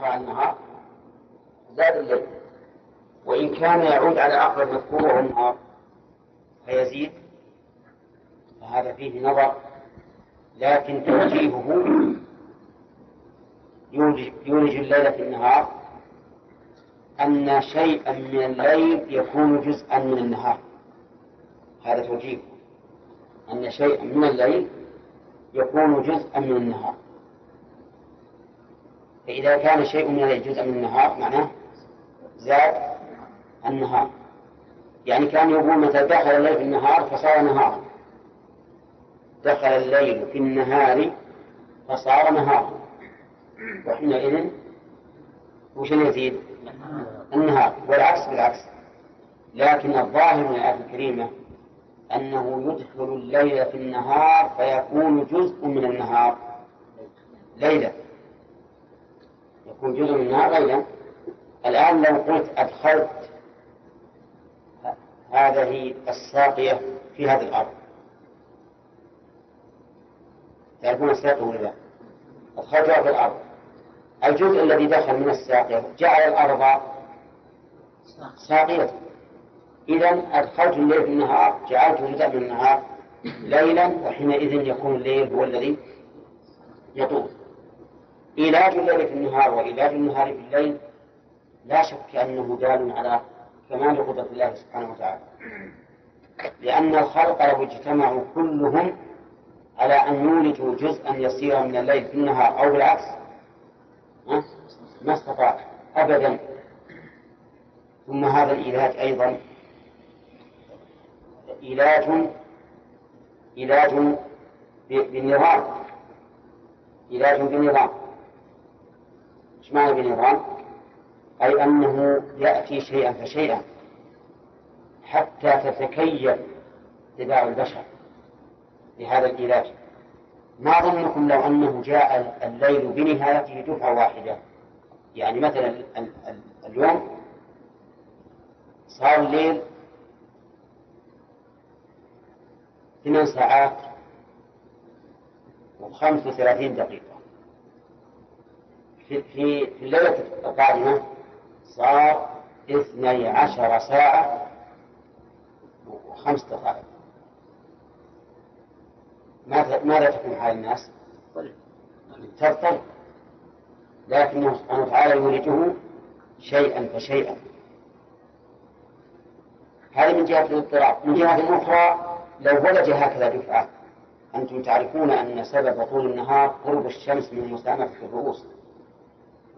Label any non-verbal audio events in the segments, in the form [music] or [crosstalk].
أسرع النهار زاد الليل وإن كان يعود على أقرب مذكور وهو النهار فيزيد. فهذا فيه نظر لكن توجيهه يولج, يولج الليل في النهار. أن شيئا من الليل يكون جزءا من النهار. هذا توجيه أن شيئا من الليل يكون جزءا من النهار. فإذا كان شيء من الليل جزءا من النهار معناه زاد النهار. يعني كان يقول متى دخل الليل في النهار فصار نهارا. دخل الليل في النهار فصار نهارا. وحينئذ وش يزيد؟ النهار. والعكس بالعكس. لكن الظاهر من الآية الكريمة أنه يدخل الليل في النهار فيكون جزء من النهار. ليلا يكون جزء من النهار ليلا الآن لو قلت أدخلت هذه الساقية في هذه الأرض. تعرفون الساقية ولا لا؟ أدخلتها في الأرض. الجزء الذي دخل من الساقية جعل الأرض ساقية. إذا أدخلت الليل في النهار جعلت جزءا من النهار ليلا وحينئذ يكون الليل هو الذي يطول. إيلاج الليل في النهار وإيلاج النهار في الليل لا شك أنه دال على كمال قدرة الله سبحانه وتعالى. لأن الخلق لو اجتمعوا كلهم على أن يولجوا جزءا يسيرا من الليل في النهار أو بالعكس ما استطاع أبدا. ثم هذا العلاج أيضا علاج علاج بنظام علاج بنظام. معنى بنظام؟ أي أنه يأتي شيئا فشيئا حتى تتكيف طباع البشر لهذا العلاج ما ظنكم لو أنه جاء الليل بنهايته دفعة واحدة يعني مثلا اليوم صار الليل ثمان ساعات وخمس وثلاثين دقيقة في, في, في الليلة القادمة صار اثني عشر ساعة وخمس دقائق. ماذا ماذا تكون حال الناس؟ تضطرب لكنه سبحانه وتعالى يولجه شيئا فشيئا. هذه من جهة الاضطراب. من جهة أخرى لو ولج هكذا دفعة أنتم تعرفون أن سبب طول النهار قرب الشمس من مسامة الرؤوس.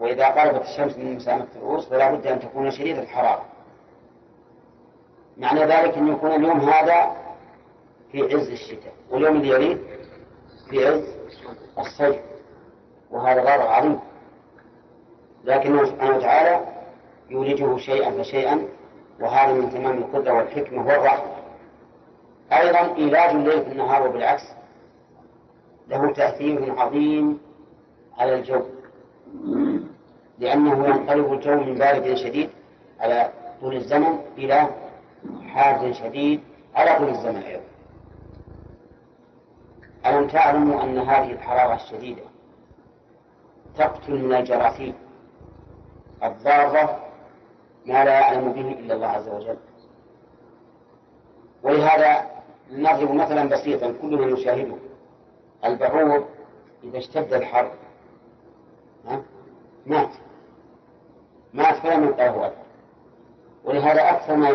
وإذا قربت الشمس من مسامة الرؤوس فلا بد أن تكون شديدة الحرارة. معنى ذلك أن يكون اليوم هذا في عز الشتاء واليوم اللي يليه في عز الصيف. وهذا غرض عظيم. لكنه سبحانه وتعالى يولجه شيئا فشيئا وهذا من تمام القدرة والحكمة والرحمة. أيضا إيلاج الليل في النهار وبالعكس له تأثير عظيم على الجو. لأنه ينقلب الجو من بارد شديد على طول الزمن إلى حار شديد على طول الزمن أيضا. ألم تعلموا أن هذه الحرارة الشديدة تقتل من الجراثيم الضارة ما لا يعلم به إلا الله عز وجل. ولهذا نضرب مثلا بسيطا كلنا نشاهده. البعوض إذا اشتد الحر مات. مات فلم يلقاه أثر ولهذا أكثر ما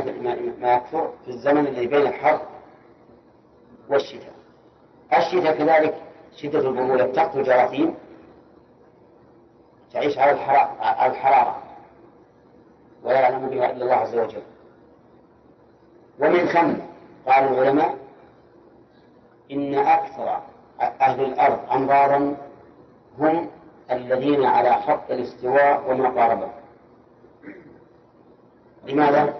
ما يكثر في الزمن الذي بين الحر والشتاء. الشتاء كذلك شدة البرودة تقتل جراثيم تعيش على الحرارة ولا يعلم بها إلا الله عز وجل. ومن ثم قال العلماء إن أكثر أهل الأرض أمرارا هم الذين على خط الاستواء وما قاربه لماذا؟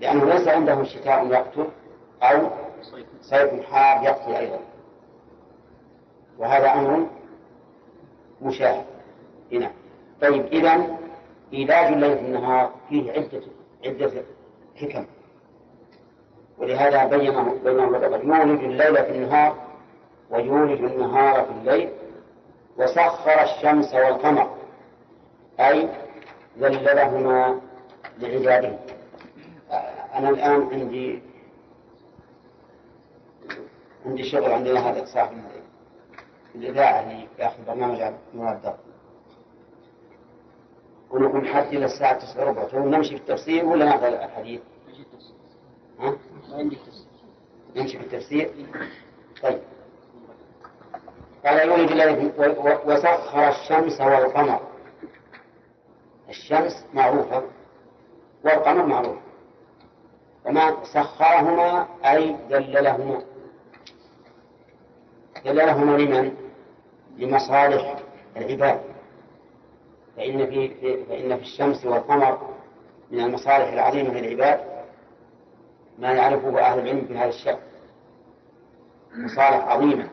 لأنه ليس عندهم شتاء يقتل أو صيف حار يقتل أيضا. وهذا أمر مشاهد. هنا طيب إذا إيلاج الليل في النهار فيه عدة عدة حكم. ولهذا بين بينهم يولج الليل في النهار ويولج النهار في الليل وسخر الشمس والقمر. أي ذللهما لعباده أنا الآن عندي عندي شغل عندنا هذا صاحب الإذاعة اللي ياخذ برنامج عن مراد ونكون حتى إلى الساعة 9 وربع نمشي في التفسير ولا نأخذ الحديث؟ ها؟ نمشي في التفسير؟ طيب. قال يولد الله وسخر الشمس والقمر. الشمس معروفة. والقمر معروف. وما سخرهما أي دللهما دللهما لمن؟ لمصالح العباد. فإن في فإن في الشمس والقمر من المصالح العظيمة للعباد ما يعرفه أهل العلم في هذا الشأن مصالح عظيمة.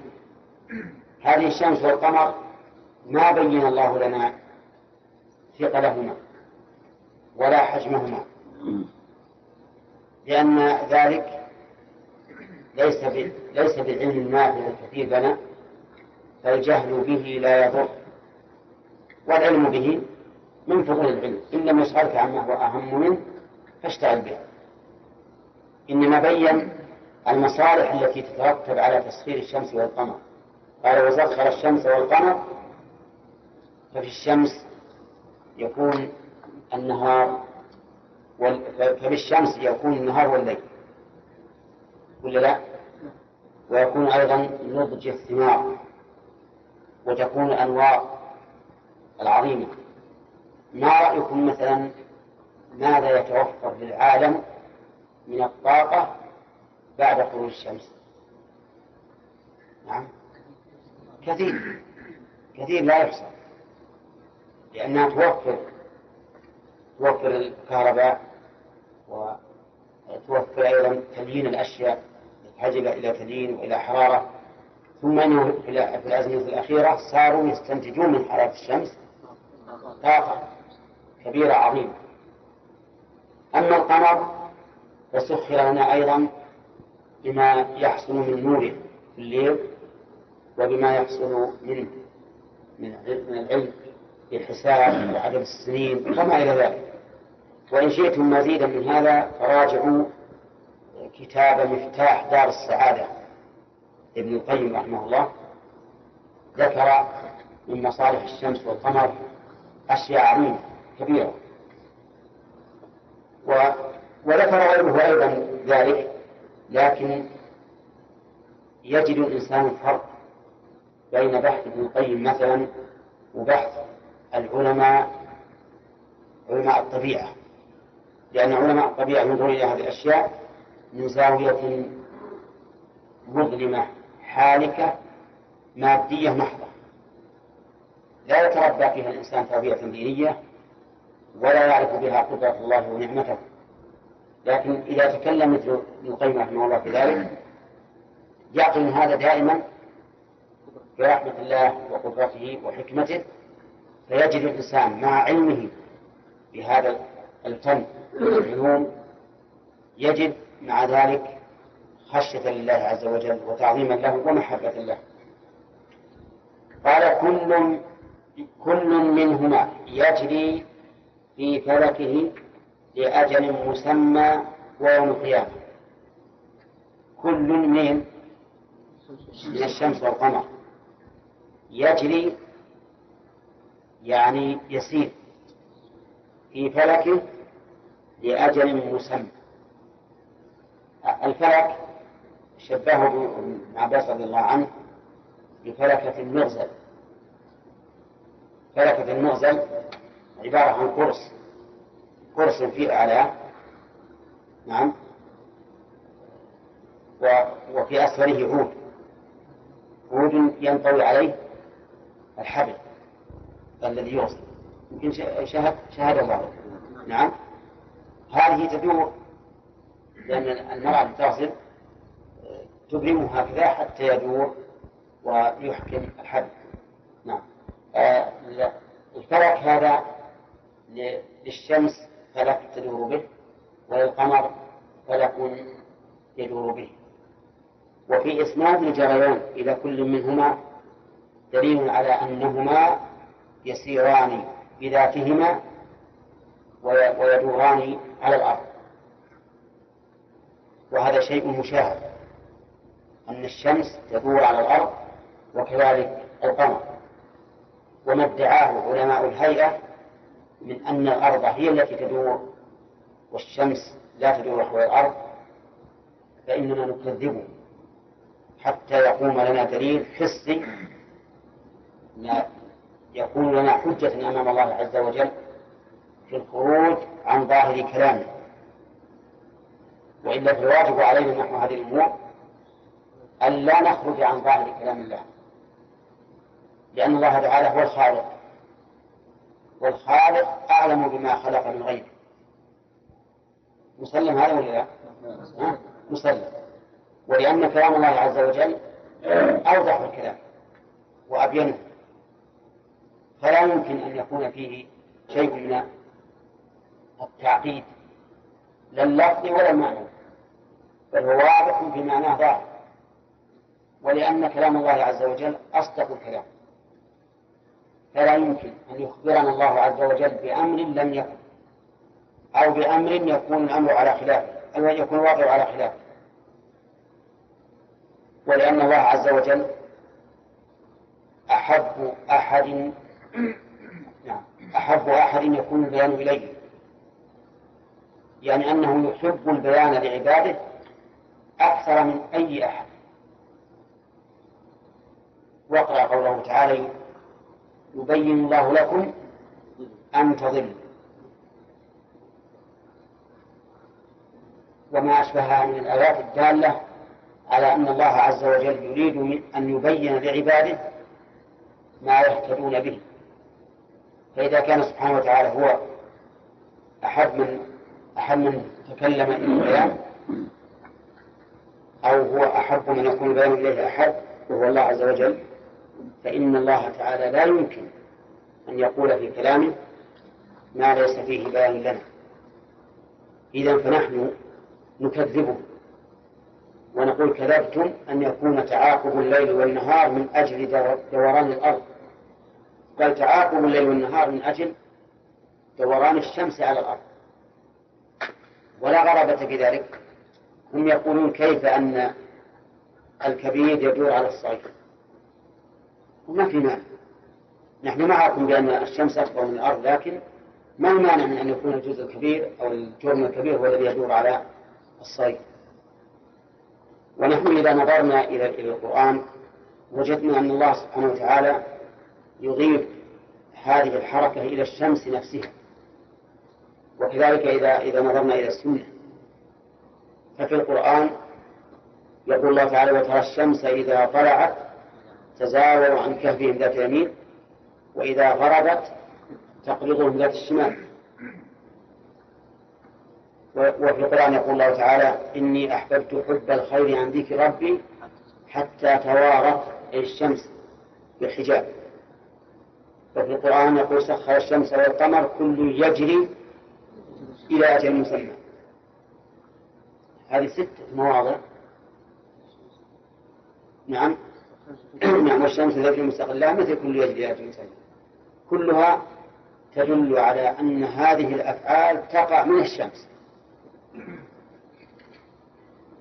هذه الشمس والقمر ما بين الله لنا ثقلهما. ولا حجمهما. لأن ذلك ليس ليس بالعلم النافع الكثير لنا فالجهل به لا يضر. والعلم به من فضول العلم. إن لم يشغلك عما هو أهم منه فاشتغل به إنما بين المصالح التي تترتب على تسخير الشمس والقمر. قال وسخر الشمس والقمر ففي الشمس يكون النهار وال... ففي الشمس يكون النهار والليل. ولا لا؟ ويكون أيضا نضج الثمار وتكون الأنوار العظيمة. ما رأيكم مثلا ماذا يتوفر للعالم من الطاقة بعد خروج الشمس؟ نعم. كثير. كثير لا يحصى لأنها توفر. توفر الكهرباء وتوفر أيضا تليين الأشياء تحتاج إلى تليين وإلى حرارة. ثم أنه في الأزمنة الأخيرة صاروا يستنتجون من حرارة الشمس طاقة كبيرة عظيمة. أما القمر فسخر لنا أيضا بما يحصل من نوره في الليل وبما يحصل منه من العلم. بالحساب وعدد السنين وما إلى ذلك. وإن شئتم مزيدا من هذا فراجعوا كتاب مفتاح دار السعادة. ابن القيم رحمه الله ذكر من مصالح الشمس والقمر أشياء عظيمة كبيرة. و وذكر غيره أيضا ذلك لكن يجد الإنسان الفرق بين بحث ابن القيم مثلا وبحث العلماء علماء الطبيعة. لأن علماء الطبيعة ينظرون إلى هذه الأشياء من زاوية مظلمة حالكة مادية محضة. لا يتربى فيها الإنسان تربية دينية ولا يعرف بها قدرة الله ونعمته. لكن إذا تكلم مثل ابن القيم رحمه الله في ذلك يعقل هذا دائما برحمة الله وقدرته وحكمته فيجد الإنسان مع علمه بهذا الفن والعلوم يجد مع ذلك خشية لله عز وجل وتعظيما له ومحبة له. قال كل كل منهما يجري في فلكه لأجل مسمى ويوم القيامة. كل من من الشمس والقمر يجري يعني يسير في فلكه لأجل مسمى. الفلك شبهه ابن عباس رضي الله عنه بفلكة المغزل. فلكة المغزل عبارة عن قرص. قرص في أعلاه نعم. وفي أسفله عود. عود ينطوي عليه الحبل. الذي يوصل يمكن شهد شهد الله. نعم. هذه تدور لأن المرأة تصل تبرمه هكذا حتى يدور ويحكم الحبل نعم. آه الفلك هذا للشمس فلك تدور به وللقمر فلك يدور به. وفي إسناد الجريان إلى كل منهما دليل على أنهما يسيران بذاتهما ويدوران على الأرض. وهذا شيء مشاهد أن الشمس تدور على الأرض وكذلك القمر. وما ادعاه علماء الهيئة من أن الأرض هي التي تدور والشمس لا تدور حول الأرض فإننا نكذبه حتى يقوم لنا دليل حسي يكون لنا حجة أمام الله عز وجل في الخروج عن ظاهر كلامه. وإلا فالواجب علينا نحو هذه الأمور أن لا نخرج عن ظاهر كلام الله. لأن الله تعالى هو الخالق. والخالق أعلم بما خلق من غيره. مسلم هذا ولا لا؟ مسلم. ولأن كلام الله عز وجل أوضح الكلام وأبينه. فلا يمكن أن يكون فيه شيء من التعقيد لا اللفظ ولا المعنى بل هو واضح في معناه ظاهر. ولأن كلام الله عز وجل أصدق الكلام. فلا يمكن أن يخبرنا الله عز وجل بأمر لم يكن أو بأمر يكون الأمر على خلافه أو يكون الواقع على خلافه ولأن الله عز وجل أحب أحد أحب أحد يكون البيان إليه. يعني أنه يحب البيان لعباده أكثر من أي أحد. واقرأ قوله تعالى يبين الله لكم أن تضلوا. وما أشبهها من الآيات الدالة على أن الله عز وجل يريد أن يبين لعباده ما يهتدون به. فإذا كان سبحانه وتعالى هو أحد من أحد من تكلم إلى البيان أو هو أحب من يكون البيان إليه أحد وهو الله عز وجل فإن الله تعالى لا يمكن أن يقول في كلامه ما ليس فيه بيان لنا. إذا فنحن نكذبه ونقول كذبتم أن يكون تعاقب الليل والنهار من أجل دوران الأرض. بل تعاقب الليل والنهار من أجل دوران الشمس على الأرض. ولا غرابة في ذلك. هم يقولون كيف أن الكبير يدور على الصغير وما في مانع. نحن معكم بأن الشمس أكبر من الأرض لكن ما المانع من أن يكون الجزء الكبير أو الجرم الكبير هو الذي يدور على الصيد ونحن إذا نظرنا إلى القرآن وجدنا أن الله سبحانه وتعالى يضيف هذه الحركة إلى الشمس نفسها. وكذلك إذا إذا نظرنا إلى السنة. ففي القرآن يقول الله تعالى وترى الشمس إذا طلعت تزاوروا عن كهفهم ذات اليمين وإذا غربت تقرضهم ذات الشمال. وفي القرآن يقول الله تعالى إني أحببت حب الخير عن ذكر ربي حتى توارت الشمس بالحجاب. وفي القرآن يقول سخر الشمس والقمر كل يجري إلى أجل مسمى. هذه ستة مواضع. نعم. [clears throat] نعم والشمس تجري مستقلها مثل كل يجري إلى أجل مسمى. كلها تدل على أن هذه الأفعال تقع من الشمس.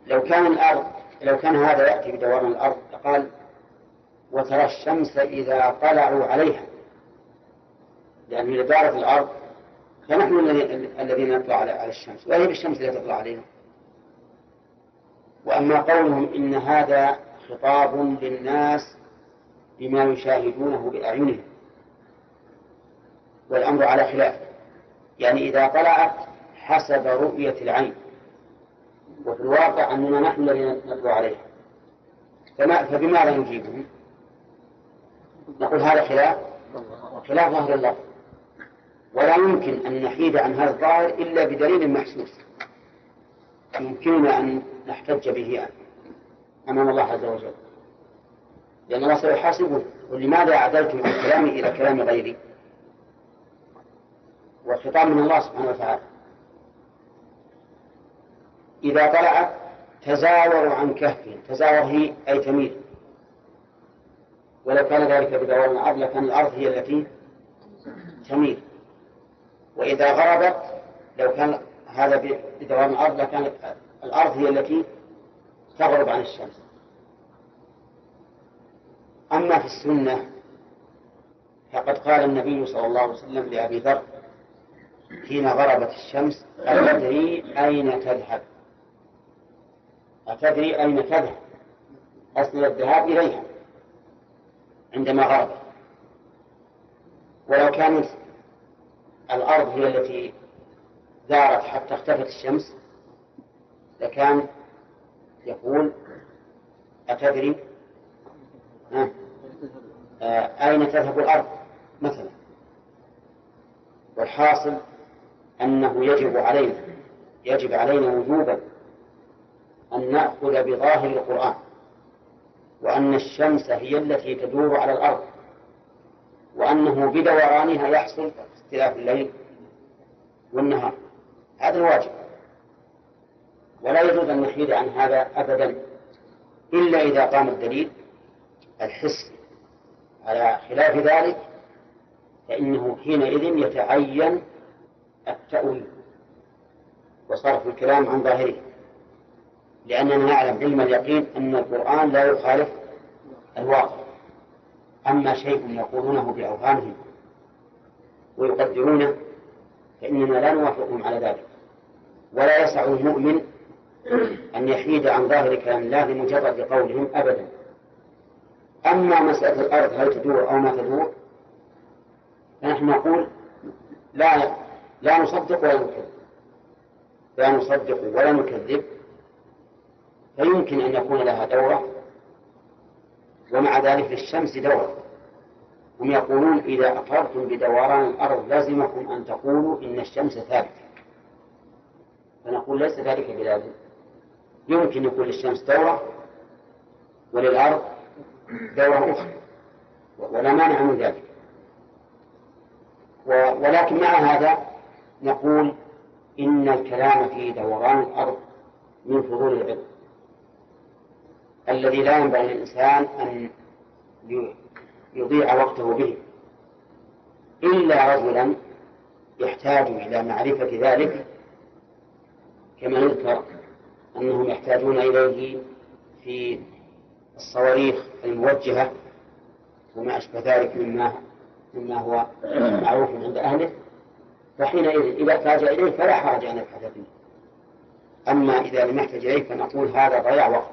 لو كان الأرض لو كان هذا يأتي بدوران الأرض قال وترى الشمس إذا طلعوا عليها لأن إذا دارت الأرض فنحن الذين نطلع على الشمس. وهي بالشمس التي تطلع علينا. وأما قولهم إن هذا خطاب للناس بما يشاهدونه بأعينهم. والأمر على خلاف. يعني إذا طلعت حسب رؤية العين. وفي الواقع أننا نحن الذين نتلو عليها. فما فبماذا نجيبهم؟ نقول هذا خلاف. خلاف ظهر الله. ولا يمكن أن نحيد عن هذا الظاهر إلا بدليل محسوس. يمكننا أن نحتج به أمام الله عز وجل. لأن الله سيحاسبه. ولماذا عدلت من كلامي إلى كلام غيري؟ والخطاب من الله سبحانه وتعالى. إذا طلعت تزاوروا عن كهفهم تزاور هي أي تميل. ولو كان ذلك بدوران الأرض لكان الأرض هي التي تميل. فإذا غربت لو كان هذا بدوام الأرض لكانت الأرض هي التي تغرب عن الشمس. أما في السنة فقد قال النبي صلى الله عليه وسلم لأبي ذر حين غربت الشمس أتدري أين تذهب؟ أتدري أين تذهب؟ أسند الذهاب إليها عندما غربت ولو كانت الأرض هي التي دارت حتى اختفت الشمس. لكان يقول أتدري؟ آه. أين تذهب الأرض؟ مثلا. والحاصل أنه يجب علينا يجب علينا وجوبا أن نأخذ بظاهر القرآن وأن الشمس هي التي تدور على الأرض وأنه بدورانها يحصل اختلاف الليل والنهار. هذا الواجب. ولا يجوز أن نحيد عن هذا أبدا إلا إذا قام الدليل الحسي على خلاف ذلك فإنه حينئذ يتعين التأويل وصرف الكلام عن ظاهره. لأننا نعلم علم اليقين أن القرآن لا يخالف الواقع. أما شيء يقولونه بأوهامهم ويقدرونه فإننا لا نوافقهم على ذلك. ولا يسع المؤمن أن يحيد عن ظاهر كلام الله لمجرد قولهم أبدا. أما مسألة الأرض هل تدور أو ما تدور؟ فنحن نقول لا لا نصدق ولا نكذب. لا نصدق ولا نكذب. فيمكن أن يكون لها دورة ومع ذلك للشمس دورة. هم يقولون إذا أقررتم بدوران الأرض لازمكم أن تقولوا إن الشمس ثابتة. فنقول ليس ذلك بلازم. يمكن يكون للشمس دورة وللأرض دورة أخرى. ولا مانع من ذلك. ولكن مع هذا نقول إن الكلام في دوران الأرض من فضول العلم. الذي لا ينبغي للإنسان أن يضيع وقته به. إلا رجلا يحتاج إلى معرفة ذلك كما يذكر أنهم يحتاجون إليه في الصواريخ الموجهة وما أشبه ذلك مما مما هو معروف عند أهله. فحينئذ إذا احتاج إليه فلا حرج أن يبحث فيه أما إذا لم يحتج إليه فنقول هذا ضياع وقت.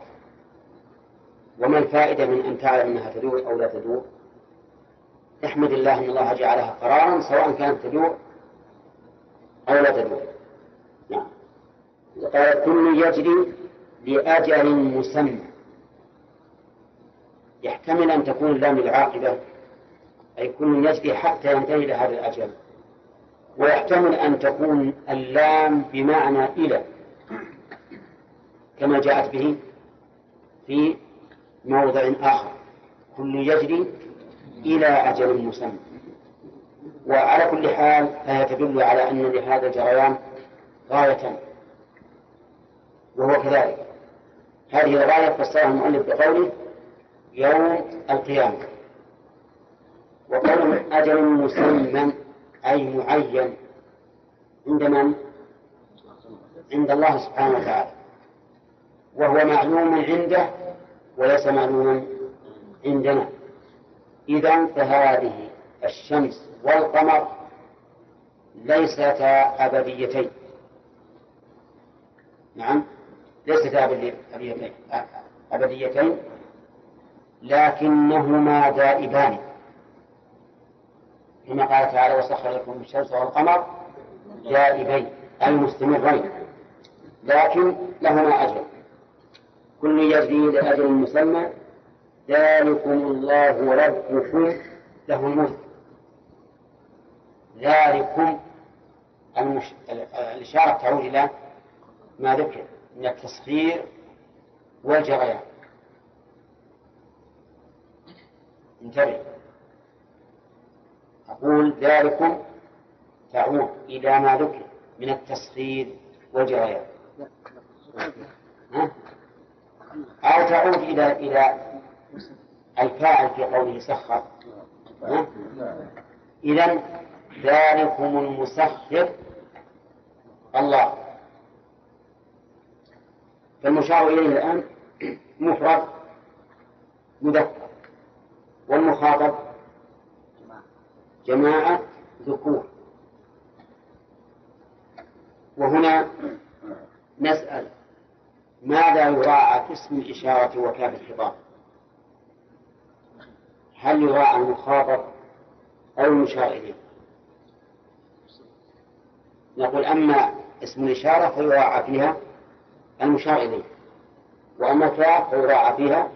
وما الفائدة من أن تعلم أنها تدور أو لا تدور؟ احمد الله أن الله جعلها قرارا سواء كانت تدور أو لا تدور. نعم. قال كل يجري لأجل مسمى. يحتمل أن تكون اللام العاقبة أي كل يجري حتى ينتهي إلى هذا الأجل. ويحتمل أن تكون اللام بمعنى إلى كما جاءت به في موضع آخر. كل يجري إلى أجل مسمى. وعلى كل حال فهي تدل على أن لهذا الجريان غاية وهو كذلك. هذه الغاية فسرها المؤلف بقوله يوم القيامة. وقول أجل مسمى أي معين عند من؟ عند الله سبحانه وتعالى. وهو معلوم عنده وليس معلوما عندنا. إذا فهذه الشمس والقمر ليستا أبديتين. نعم ليستا أبديتين أبديتين لكنهما دائبان. كما قال تعالى وسخر لكم الشمس والقمر دائبين أي مستمرين لكن لهما أجل كل يجري لأجل مسمى ذلكم الله ربكم له الملك. ذلكم المش... الإشارة تعود إلى ما ذكر من التصغير والجريان. انتبه. أقول ذلكم تعود إلى ما ذكر من التصغير والجريان؟ أو تعود إلى إلى الفاعل في قوله سخر. إذا ذلكم المسخر الله. فالمشار إليه الآن مفرد مذكر. والمخاطب جماعة ذكور. وهنا نسأل ماذا يراعى في اسم الإشارة وكاف الخطاب؟ هل يراعى المخاطب أو المشار نقول أما اسم الإشارة فيراعى فيها المشار وأما الكاف فيراعى فيها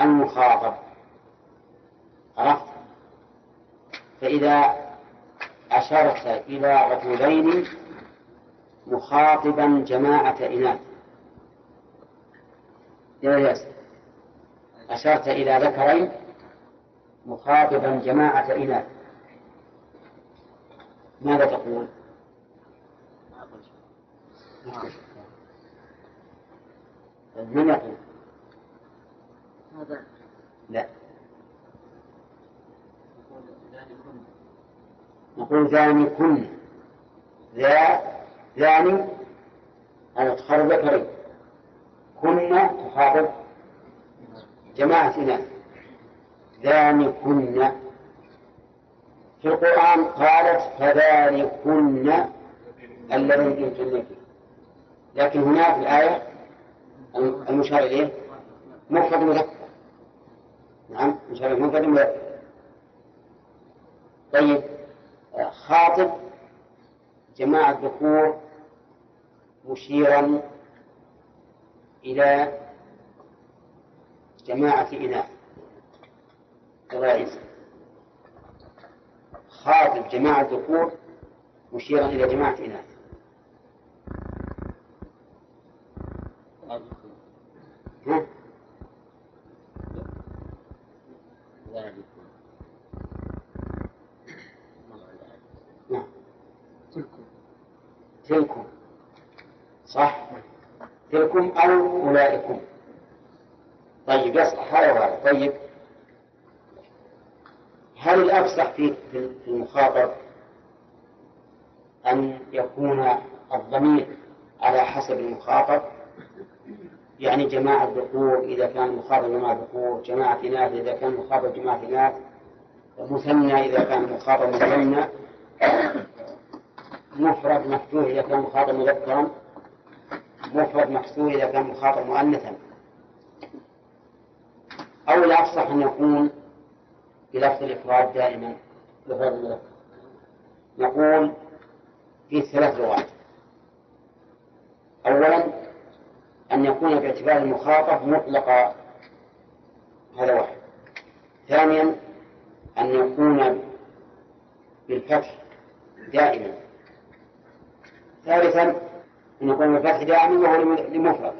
المخاطب. عرفت؟ فإذا أشرت إلى رجلين مخاطبا جماعة إناث. يا ياسر أشرت إلى ذكرين مخاطبا جماعة إناث ماذا تقول؟ من يقول؟ هذا. لا. نقول ذاني كن. ذا ذاني على تخرج ذكرين كنا تخاطب جماعة إناث ذاني كن في القرآن قالت فذلكن الذي يمكن فيه لكن هنا في الآية المشار إليه مفرد مذكر. نعم مشار مفرد مذكر. طيب خاطب جماعة ذكور مشيرا إلى جماعة إناث جوائز خاطب جماعة ذكور مشيرا إلى جماعة إناث ها؟ نعم تلكم صح تلكم أو أولئكم طيب يصلح هذا وهذا طيب هل الأفصح في في المخاطب أن يكون الضمير على حسب المخاطب يعني جماعة ذكور إذا كان مخاطب جماعة ذكور جماعة إناث إذا كان مخاطب جماعة إناث مثنى إذا كان مخاطب مثنى مفرد مفتوح إذا كان مخاطب مذكرا مفرد مفتوح إذا كان مخاطب مؤنثا. أو الأفصح أن يكون بلفظ الإفراد دائما. لفظ المذكر نقول في ثلاث لغات. أولا أن يكون باعتبار المخاطب مطلقا هذا واحد. ثانيا أن يكون بالفتح دائما. ثالثا أن يكون بالفتح دائما وهو لمفرد.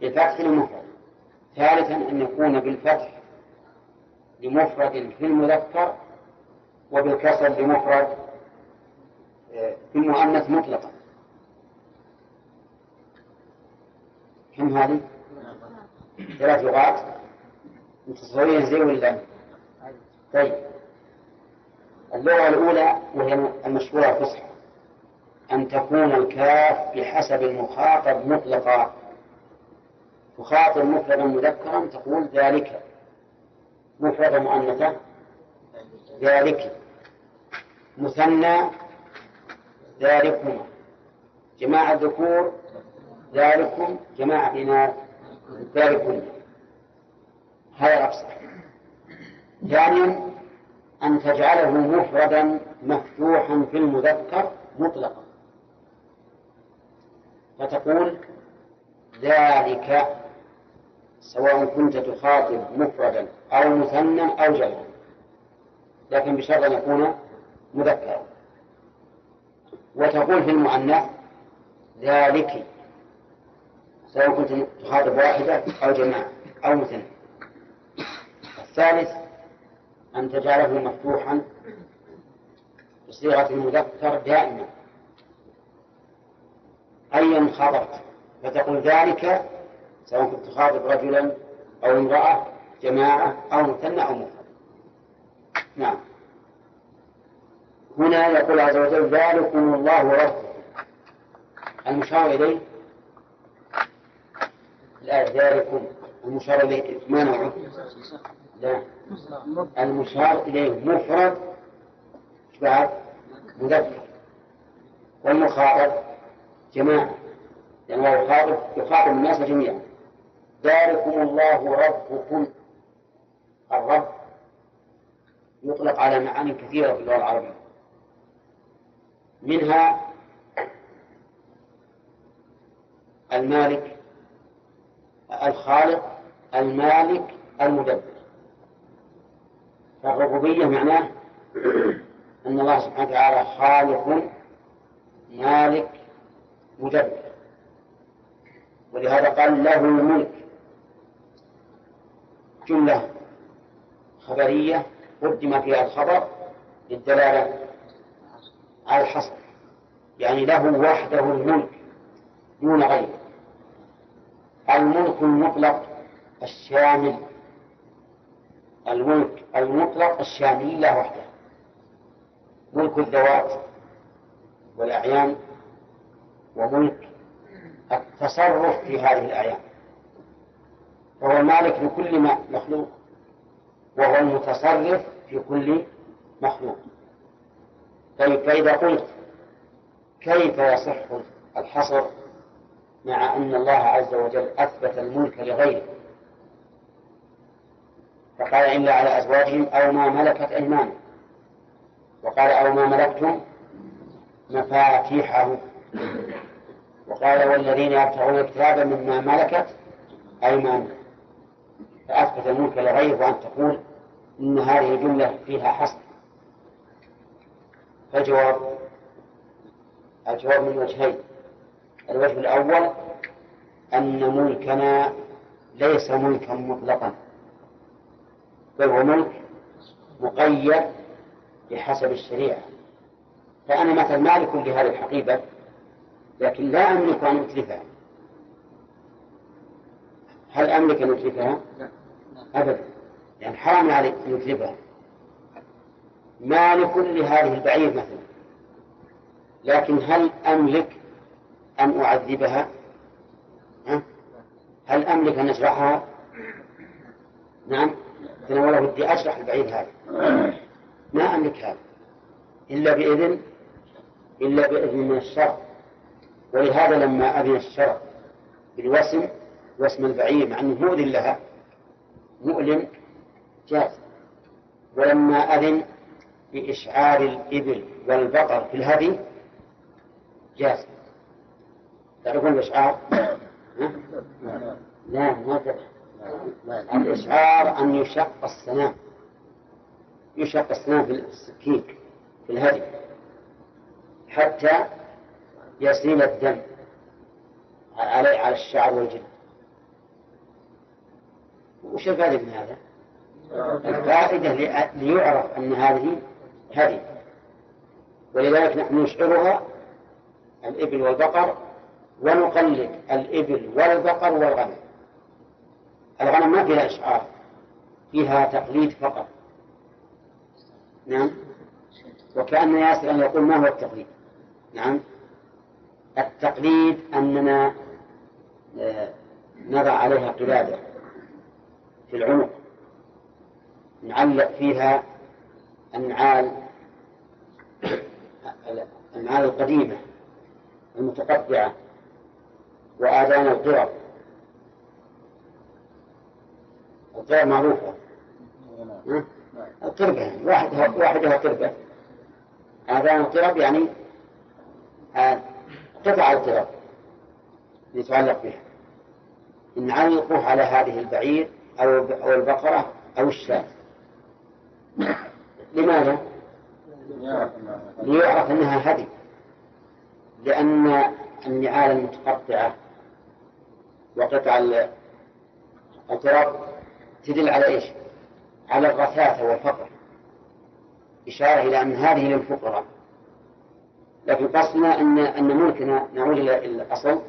بالفتح لمفرد. ثالثا أن يكون بالفتح لمفرد في المذكر وبالكسر لمفرد آه، في المؤنث مطلقا. كم هذه؟ ثلاث لغات. متصورين زي ولا طيب. اللغة الأولى وهي المشهورة فصحى. أن تكون الكاف بحسب المخاطب مطلقا. تخاطب مفردا مذكرا تقول ذلك. مفردا مؤنثا ذلك. مثنى ذلكما جماعة ذكور ذلكم جماعة إناث ذلكم. هذا أفصح ثانيا أن تجعله مفردا مفتوحا في المذكر مطلقا. فتقول ذلك سواء كنت تخاطب مفردا أو مثنى أو جمعا لكن بشرط أن يكون مذكرا. وتقول في المؤنث ذلك. سواء كنت تخاطب واحدة أو جماعة أو مثنى الثالث أن تجعله مفتوحا بصيغة المذكر دائما. أيا خاطبت فتقول ذلك سواء كنت تخاطب رجلا أو امرأة جماعة أو مثنى أو مفرد. نعم. هنا يقول عز وجل ذلكم الله ربكم. المشار إليه؟ لا ذلكم. المشار إليه ما نوعه؟ لا. المشار إليه مفرد. بعد؟ مذكر والمخاطب جماعة لأنه يخاطب يخاطب الناس جميعا. ذلكم الله ربكم. الرب يطلق على معاني كثيرة في اللغة العربية. منها المالك الخالق المالك المدبر. فالربوبية معناه أن الله سبحانه وتعالى خالق مالك مدبر. ولهذا قال له الملك جملة خبرية قدم فيها الخبر للدلالة على الحصر. يعني له وحده الملك دون غيره. الملك المطلق الشامل. الملك المطلق الشامل لله وحده. ملك الذوات والأعيان وملك التصرف في هذه الأعيان. فهو المالك لكل مخلوق. وهو المتصرف في كل مخلوق. طيب فإذا قلت كيف يصح الحصر مع أن الله عز وجل أثبت الملك لغيره؟ فقال إلا على أزواجهم أو ما ملكت أيمانهم. وقال أو ما ملكتم مفاتيحه. وقال والذين يبتغون الكتاب مما ملكت أيمانهم. فأثبت الملك لغيره وأن تقول إن هذه الجملة فيها حصر. فالجواب الجواب من وجهين. الوجه الأول أن ملكنا ليس ملكا مطلقا بل هو ملك مقيد بحسب الشريعة. فأنا مثلا مالك لهذه الحقيبة لكن لا أملك أن أتلفها هل أملك أن أتلفها؟ أبدا. يعني حرام علي أن أتلفها مالك لهذه البعير مثلا. لكن هل أملك أن أعذبها؟ هل أملك أن أشرحها؟ نعم. أنا والله ودي أشرح البعير هذا. ما أملك هذا. إلا بإذن إلا بإذن من الشرع ولهذا لما أذن الشرع بالوسم واسم البعير مع أنه مؤذن لها مؤلم جاز. ولما أذن بإشعار الإبل والبقر في الهدي جاز. تعرفون الإشعار؟ [coughs] لا ما الإشعار أن يشق السنام يشق السنام في السكين في الهدي حتى يسيل الدم على على الشعر والجلد. وش الفائدة من هذا؟ الفائدة ليعرف أن هذه هدي ولذلك نحن نشعرها الإبل والبقر ونقلد الإبل والبقر والغنم. الغنم ما فيها إشعار فيها تقليد فقط. نعم؟ وكأن ياسر أن يقول ما هو التقليد؟ نعم؟ التقليد أننا آه، نضع عليها قلادة في العنق نعلق فيها النعال النعال القديمة المتقطعة وآذان القرب القرب معروفة. القربة واحدها واحدها قربة. آذان القرب يعني آه، قطع القرب يتعلق بها. نعلقه على هذه البعير أو البقرة أو الشاة. لماذا؟ ليعرف أنها هدي لأن النعال المتقطعة وقطع القرب تدل على إيش؟ على الرثاثة والفقر إشارة إلى أن هذه للفقراء لكن قصدنا أن أن ملكنا نعود إلى الأصل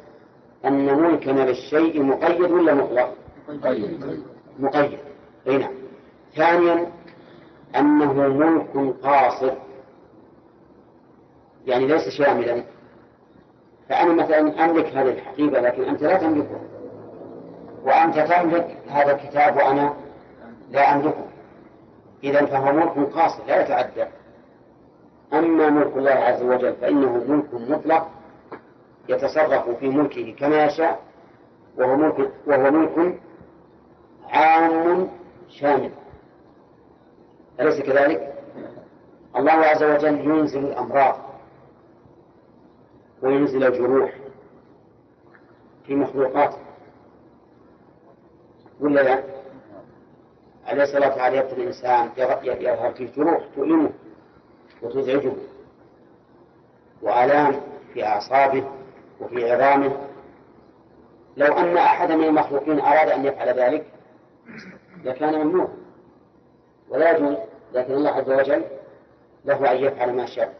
أن ملكنا للشيء مقيد ولا مطلق؟ مقيد مقيد أي نعم ثانيا أنه ملك قاصر. يعني ليس شاملا فأنا مثلا أملك هذه الحقيبة لكن أنت لا تملكها. وأنت تملك هذا الكتاب وأنا لا أملكه. إذا فهو ملك قاصر لا يتعدى. أما ملك الله عز وجل فإنه ملك مطلق يتصرف في ملكه كما يشاء وهو ملك وهو ملك عام شامل. أليس كذلك؟ الله عز وجل ينزل الأمراض وينزل الجروح في مخلوقاته ولا لا؟ عليه الصلاة والسلام يبطل الإنسان يظهر فيه جروح تؤلمه وتزعجه وآلام في أعصابه وفي عظامه لو أن أحدا من المخلوقين أراد أن يفعل ذلك لكان ممنوع ولا يجوز لكن الله عز وجل له أن يفعل ما شاء.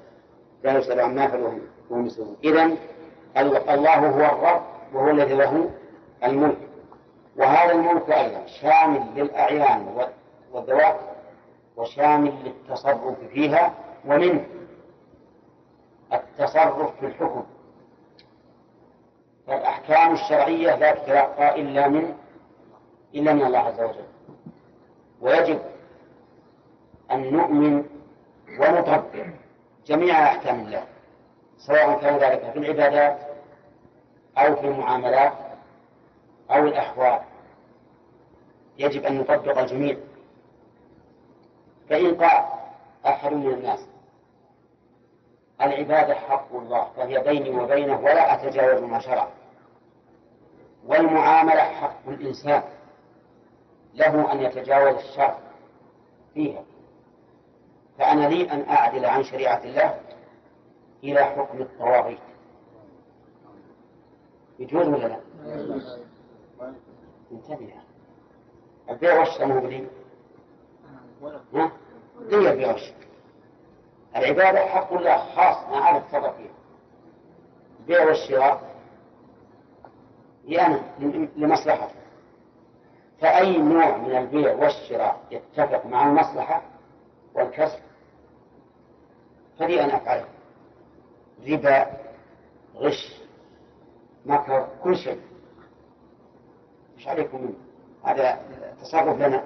لا يسأل عما يفعل وهم يسألون إذا الله هو الرب وهو الذي له الملك. وهذا الملك أيضا شامل للأعيان والذوات وشامل للتصرف فيها ومنه التصرف في الحكم. فالأحكام الشرعية لا تتلقى إلا من إلا من الله عز وجل. ويجب أن نؤمن ونطبق جميع أحكام الله سواء كان ذلك في العبادات أو في المعاملات أو الأحوال. يجب أن نطبق الجميع. فإن قال أحد من الناس العبادة حق الله فهي بيني وبينه ولا أتجاوز ما شرع. والمعاملة حق الإنسان له أن يتجاوز الشرع فيها. فأنا لي أن أعدل عن شريعة الله إلى حكم الطواغيت. يجوز ولا لا؟ انتبه البيع والشراء مو بدين ها؟ لي البيع والشراء العبادة حق الله خاص ما عاد اتصرف فيها. البيع والشراء هي أنا لمصلحته فأي نوع من البيع والشراء يتفق مع المصلحة والكسب؟ فلي أن أفعله ربا غش مكر كل شيء. مش عليكم. منه هذا تصرف لنا.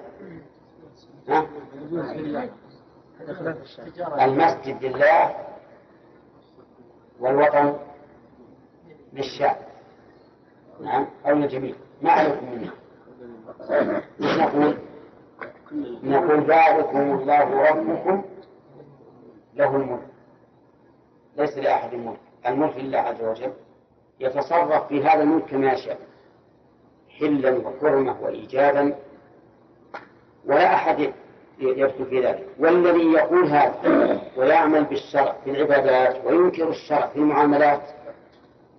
ها؟ المسجد لله والوطن للشعب. نعم أو للجميع ما عليكم؟ منه نقول نقول ذلكم الله ربكم له الملك. ليس لأحد الملك الملك لله عز وجل يتصرف في هذا الملك كما يشاء. حلا وحرمة وإيجابا. ولا أحد يدخل في ذلك. والذي يقول هذا ويعمل بالشرع في العبادات وينكر الشرع في المعاملات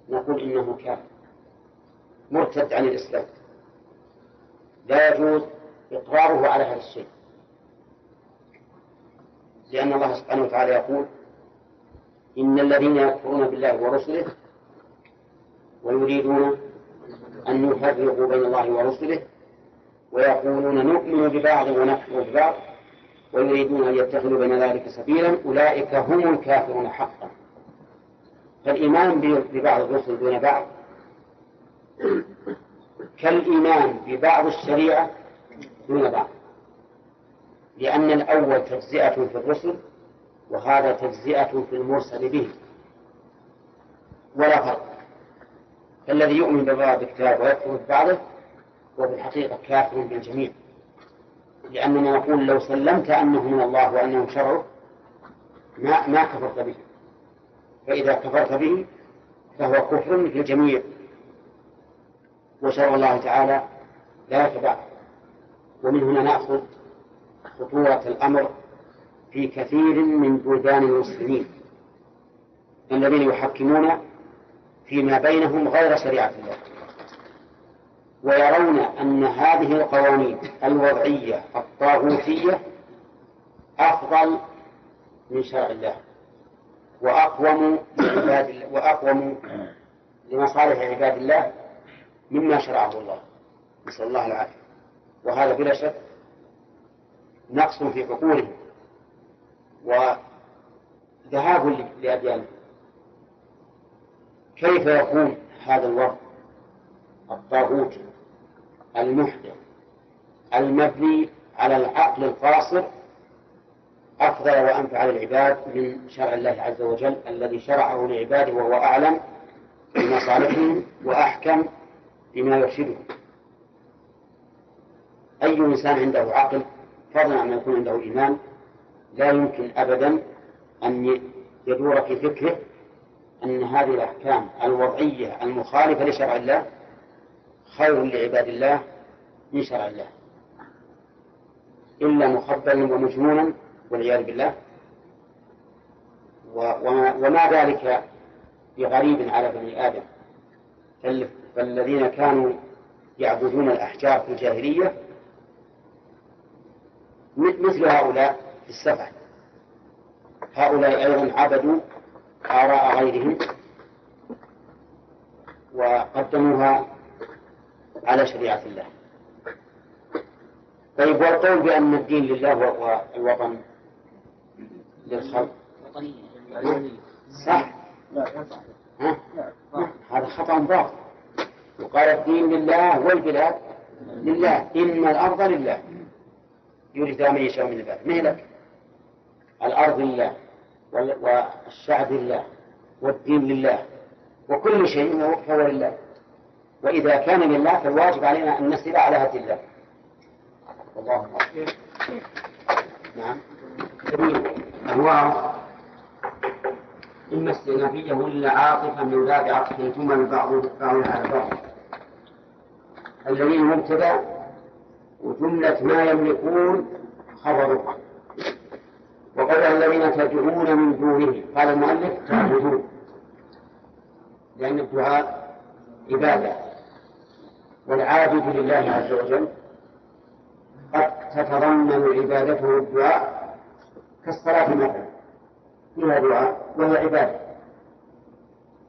نقول إنه كافر. مرتد عن الإسلام. لا يجوز إقراره على هذا الشيء. لأن الله سبحانه وتعالى يقول إن الذين يكفرون بالله ورسله ويريدون أن يفرقوا بين الله ورسله ويقولون نؤمن ببعض ونكفر ببعض ويريدون أن يتخذوا بين ذلك سبيلا أولئك هم الكافرون حقا. فالإيمان ببعض الرسل دون بعض. كالإيمان ببعض الشريعة دون بعض. لأن الأول تجزئة في الرسل وهذا تجزئة في المرسل به. ولا فرق. فالذي يؤمن ببعض الكتاب ويكفر ببعضه في الحقيقة كافر بالجميع. لأننا نقول لو سلمت أنه من الله وأنه شرعه ما ما كفرت به. فإذا كفرت به فهو كفر في الجميع وشرع الله تعالى لا يتبع ومن هنا نأخذ خطورة الأمر في كثير من بلدان المسلمين الذين يحكمون فيما بينهم غير شريعة الله ويرون أن هذه القوانين الوضعية الطاغوتية أفضل من شرع الله وأقوم لعباد وأقوم لمصالح عباد الله مما شرعه الله. نسأل الله العافية. وهذا بلا شك نقص في عقولهم. وذهاب لأديان كيف يكون هذا الوضع؟ الطاغوتي المحدث. المبني على العقل القاصر أفضل وأنفع للعباد من شرع الله عز وجل الذي شرعه لعباده وهو أعلم بمصالحهم وأحكم بما يرشدهم. أي إنسان عنده عقل فضلا عن يكون عنده إيمان لا يمكن أبدا أن يدور في فكره أن هذه الأحكام الوضعية المخالفة لشرع الله خير لعباد الله من شرع الله. إلا مخبلا ومجنونا والعياذ بالله. وما ذلك بغريب على بني آدم. فالذين كانوا يعبدون الأحجار في الجاهلية مثل هؤلاء السبع. هؤلاء أيضا عبدوا آراء غيرهم وقدموها على شريعة الله. طيب والقول بأن الدين لله والوطن للخلق. صح؟ هذا خطأ باطل. وقال الدين لله والبلاد لله. إن الأرض لله. يورث من يشاء من العباد مهلك الأرض لله والشعب لله والدين لله وكل شيء فهو لله. وإذا كان لله فالواجب علينا أن نسير على هدي الله والله نعم. أنواع إما استئنافية ولا عاطفة من باب عطف ثم بعض بعض على بعض. الذين مبتدأ وجملة ما يملكون خبره وقال الذين تدعون من دونه. قال المؤلف تعبدون لأن الدعاء عبادة. والعابد لله عز وجل قد تتضمن عبادته الدعاء كالصلاة مثلا. فيها دعاء وهي عبادة.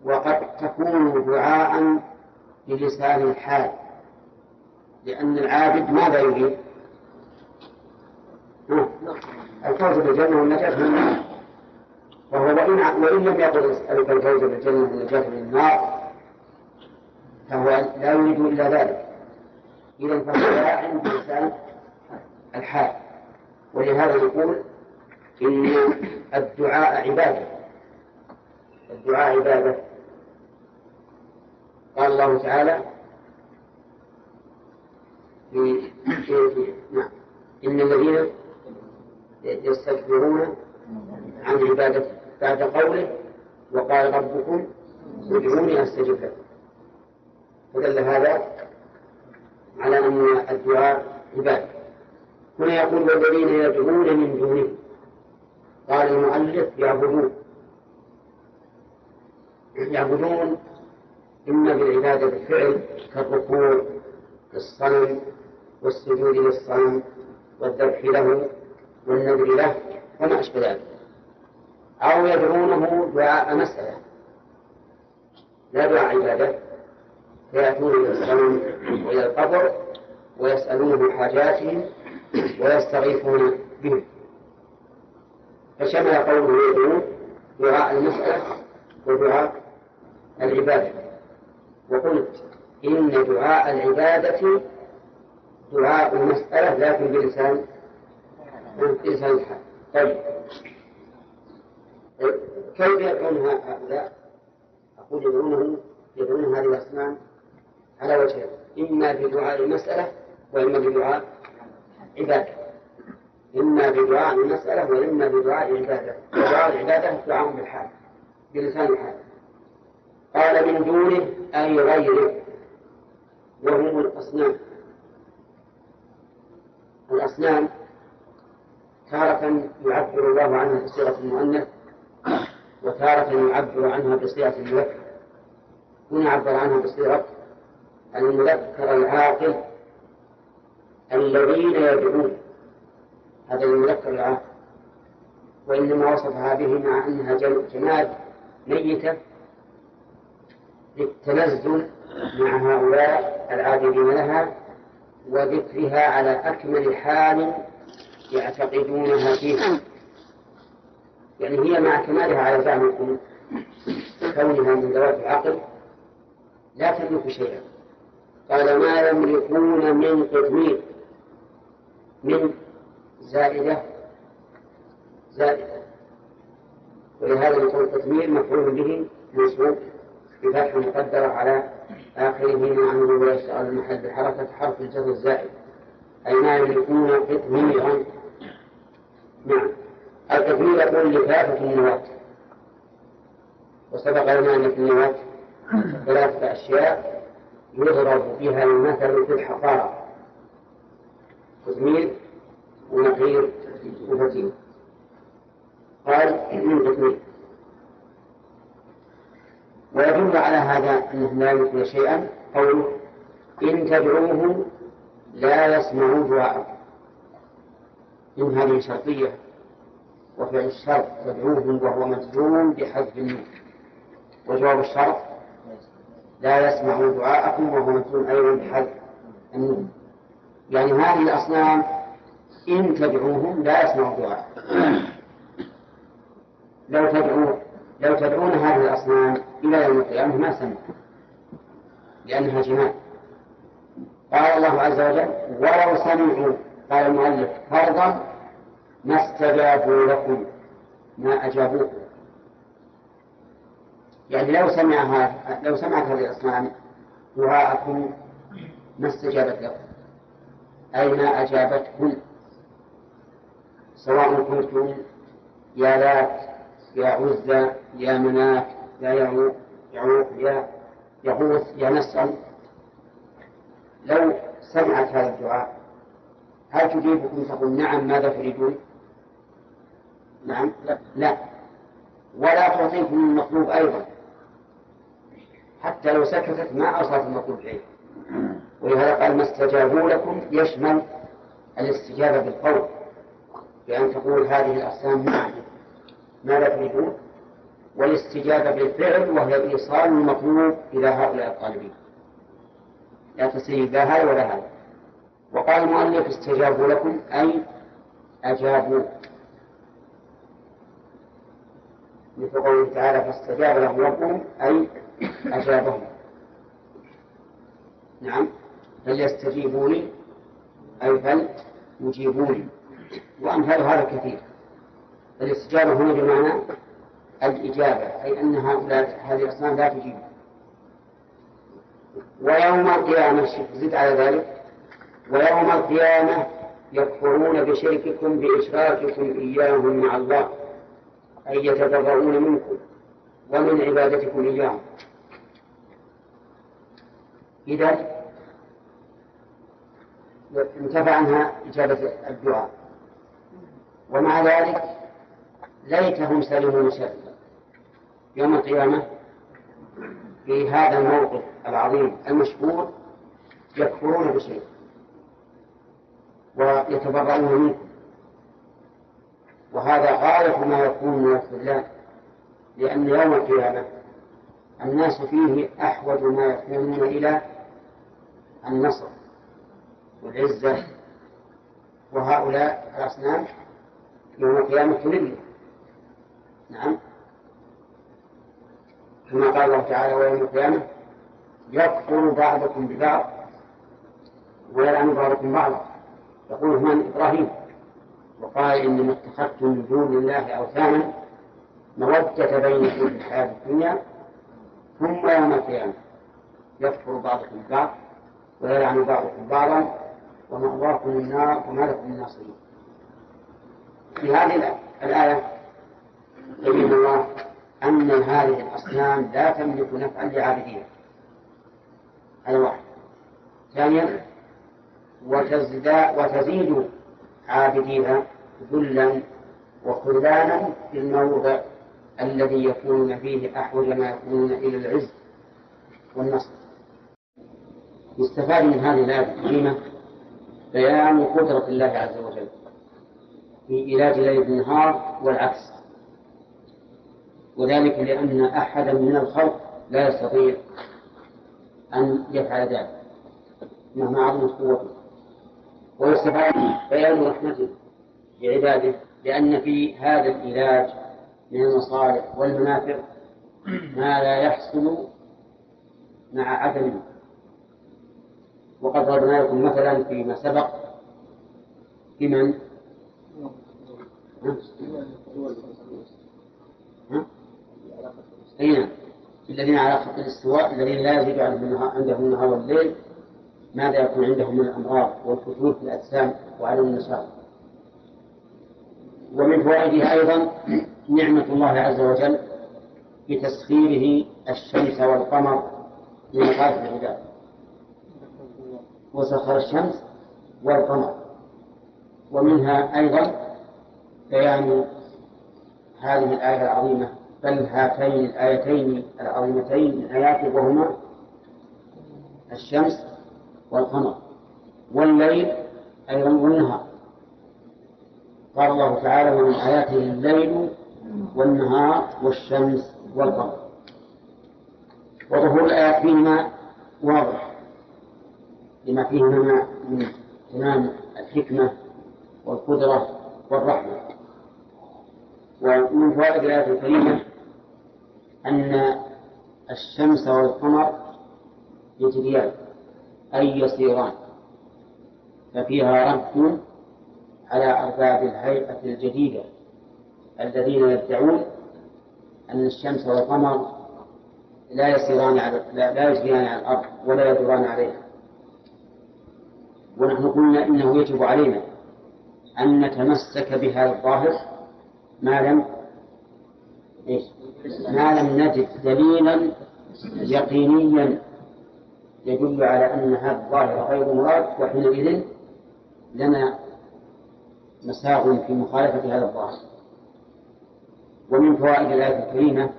وقد تكون دعاء بلسان الحال لأن العابد ماذا يريد؟ الفوز بالجنة والنجاة من النار. وهو وإن وإن لم يقل أسألك الفوز بالجنة والنجاة من النار فهو لا يريد إلا ذلك. إذا فهو عند لسان الحال. ولهذا نقول إن الدعاء عبادة. الدعاء عبادة. قال الله تعالى نعم. إن الذين يستكبرون عن عبادته بعد قوله وقال ربكم ادعوني أستجب لكم. فدل هذا على أن الدعاء عبادة. هنا يقول والذين يدعون من دونه. قال المؤلف يعبدون. يعبدون إما بالعبادة بالفعل كالركوع للصنم والسجود للصنم والذبح له والنذر له وما أشبه ذلك. أو يدعونه دعاء مسألة. لا دعاء عبادة. فيأتون إلى الصنم وإلى القبر ويسألونه حاجاتهم ويستغيثون به فشمل قوله يدعون دعاء المسألة ودعاء العبادة. وقلت إن دعاء العبادة دعاء المسألة لكن بلسان بلسان الحال طيب. كيف يدعون هؤلاء؟ أقول يدعونه يدعون هذه الأصنام على وجهين. إما بدعاء المسألة وإما بدعاء عبادة. إما بدعاء المسألة وإما بدعاء عبادة. ودعاء العبادة دعاء بالحال بلسان الحال. قال من دونه أي غيره وهم الأصنام. الأصنام تارة يعبر الله عنها بصيغة المؤنث وتارة يعبر عنها بصيغة المذكر. هنا عبر عنها بصيغة المذكر العاقل الذين يدعون. هذا المذكر العاقل. وإنما وصفها به مع أنها جماد ميتة للتنزل مع هؤلاء العابدين لها وذكرها على أكمل حال يعتقدونها فيها. يعني هي مع كمالها على زعمكم لكونها من ذوات العقل لا تملك شيئا. قال ما يملكون من قطمير من زائدة زائدة. ولهذا يقول قطمير مفعول به منصوب بفتح مقدرة على آخره عنه ويشتغل المحل بحركة حرف الجر الزائد. أي ما يملكون قطميرا نعم. القطمير يقول لكافة النواة وسبق لنا أن في النواة ثلاثة أشياء يضرب بها المثل في الحقارة قطمير ونقير وفتيل قال من قطمير ويدل على هذا أنهم لا يملكون شيئا. قوله إن تدعوهم لا يسمعوا دعاءكم إن هذه شرطية. وفعل الشرط تدعوهم وهو مجزوم بحذف النون. وجواب الشرط لا يسمعوا دعاءكم وهو مجزوم أيضا بحذف النون. يعني هذه الأصنام إن تدعوهم لا يسمعوا دعاءكم لو تدعو لو تدعون هذه الأصنام إلى يوم القيامة ما سمعوا لأنها جمال. قال الله عز وجل ولو سمعوا قال المؤلف فرضا ما استجابوا لكم ما أجابوكم. يعني لو سمعها لو سمعت هذه الأصنام دعاءكم ما استجابت لكم أي ما أجابتكم سواء كنتم يا لات يا عزى يا مناف يا يعوق يعوق يا يغوث يا نسأل لو سمعت هذا الدعاء هل تجيبكم تقول نعم ماذا تريدون؟ نعم لا, لا. ولا تعطيكم المطلوب أيضا. حتى لو سكتت ما أوصلت المطلوب إليه ولهذا قال ما استجابوا لكم يشمل الاستجابة بالقول. بأن تقول هذه الأقسام نعم. ماذا تريدون والاستجابة بالفعل وهي إيصال المطلوب إلى هؤلاء الطالبين. لا تستجيب لا هذا ولا هذا وقال المؤلف استجابوا لكم أي أجابوا. مثل قوله تعالى فاستجاب لهم ربهم أي أجابهم. نعم. فليستجيبوا لي أي فليجيبوني وأمثال هذا كثير. الاستجابة هنا بمعنى الإجابة أي أن هؤلاء هذه الأصنام لا تجيب. ويوم القيامة زد على ذلك. ويوم القيامة يكفرون بشرككم بإشراككم إياهم مع الله أي يتبرؤون منكم ومن عبادتكم إياهم. إذا انتفع عنها إجابة الدعاء. ومع ذلك ليتهم سلموا شرا يوم القيامة في هذا الموقف العظيم المشهور يكفرون بشيء ويتبرؤون منه. وهذا غاية ما يكون من الله لأن يوم القيامة الناس فيه أحوج ما يكونون إلى النصر والعزة. وهؤلاء الأصنام يوم القيامة تذل نعم. كما قال الله تعالى ويوم القيامة يكفر بعضكم ببعض ويلعن بعضكم بعضا. يقول من إبراهيم وقال إنما اتخذتم من دون الله أوثانا مودة بينكم في الحياة الدنيا ثم يوم القيامة يكفر بعضكم ببعض ويلعن بعضكم بعضا ومأواكم النار وما لكم من ناصرين. في هذه الآية الله أن هذه الأصنام لا تملك نفعا لعابديها هذا واحد. ثانيا وتزيد عابديها ذلا وخذلانا في الموضع الذي يكونون فيه أحوج ما يكونون إلى العز والنصر. يستفاد من هذه الآية الكريمة بيان قدرة الله عز وجل في علاج ليل النهار والعكس. وذلك لأن أحدا من الخلق لا يستطيع أن يفعل ذلك مهما عظمت قوته. ويستفاد بيان رحمته لعباده لأن في هذا العلاج من المصالح والمنافع ما لا يحصل مع عدم وقد ضربنا لكم مثلا فيما سبق بمن؟ أي نعم الذين على خط الاستواء الذين لا يزيد عندهم النهار والليل ماذا يكون عندهم من الأمراض والفتور في الأجسام وعدم النشاط؟ ومن فوائدها أيضا [clears throat] نعمة الله عز وجل بتسخيره الشمس والقمر لمخالفة العباد. وسخر الشمس والقمر. ومنها أيضا بيان هذه الآية العظيمة بل هاتين الآيتين العظيمتين آيات وهما الشمس والقمر والليل أيضا والنهار. قال الله تعالى ومن آياته الليل والنهار والشمس والقمر. وظهور الآيات فيهما واضح لما فيهما من تمام الحكمة والقدرة والرحمة. ومن فوائد الآية الكريمة أن الشمس والقمر يجريان أي يسيران ففيها رد على أرباب الهيئة الجديدة الذين يدعون أن الشمس والقمر لا يسيران على لا, يجريان على الأرض ولا يدوران عليها ونحن قلنا إنه يجب علينا أن نتمسك بهذا الظاهر ما لم إيش؟ ما لم نجد دليلا يقينيا يدل على أن هذا الظاهر غير مراد وحينئذ لنا مساغ في مخالفة هذا الظاهر. ومن فوائد الآية الكريمة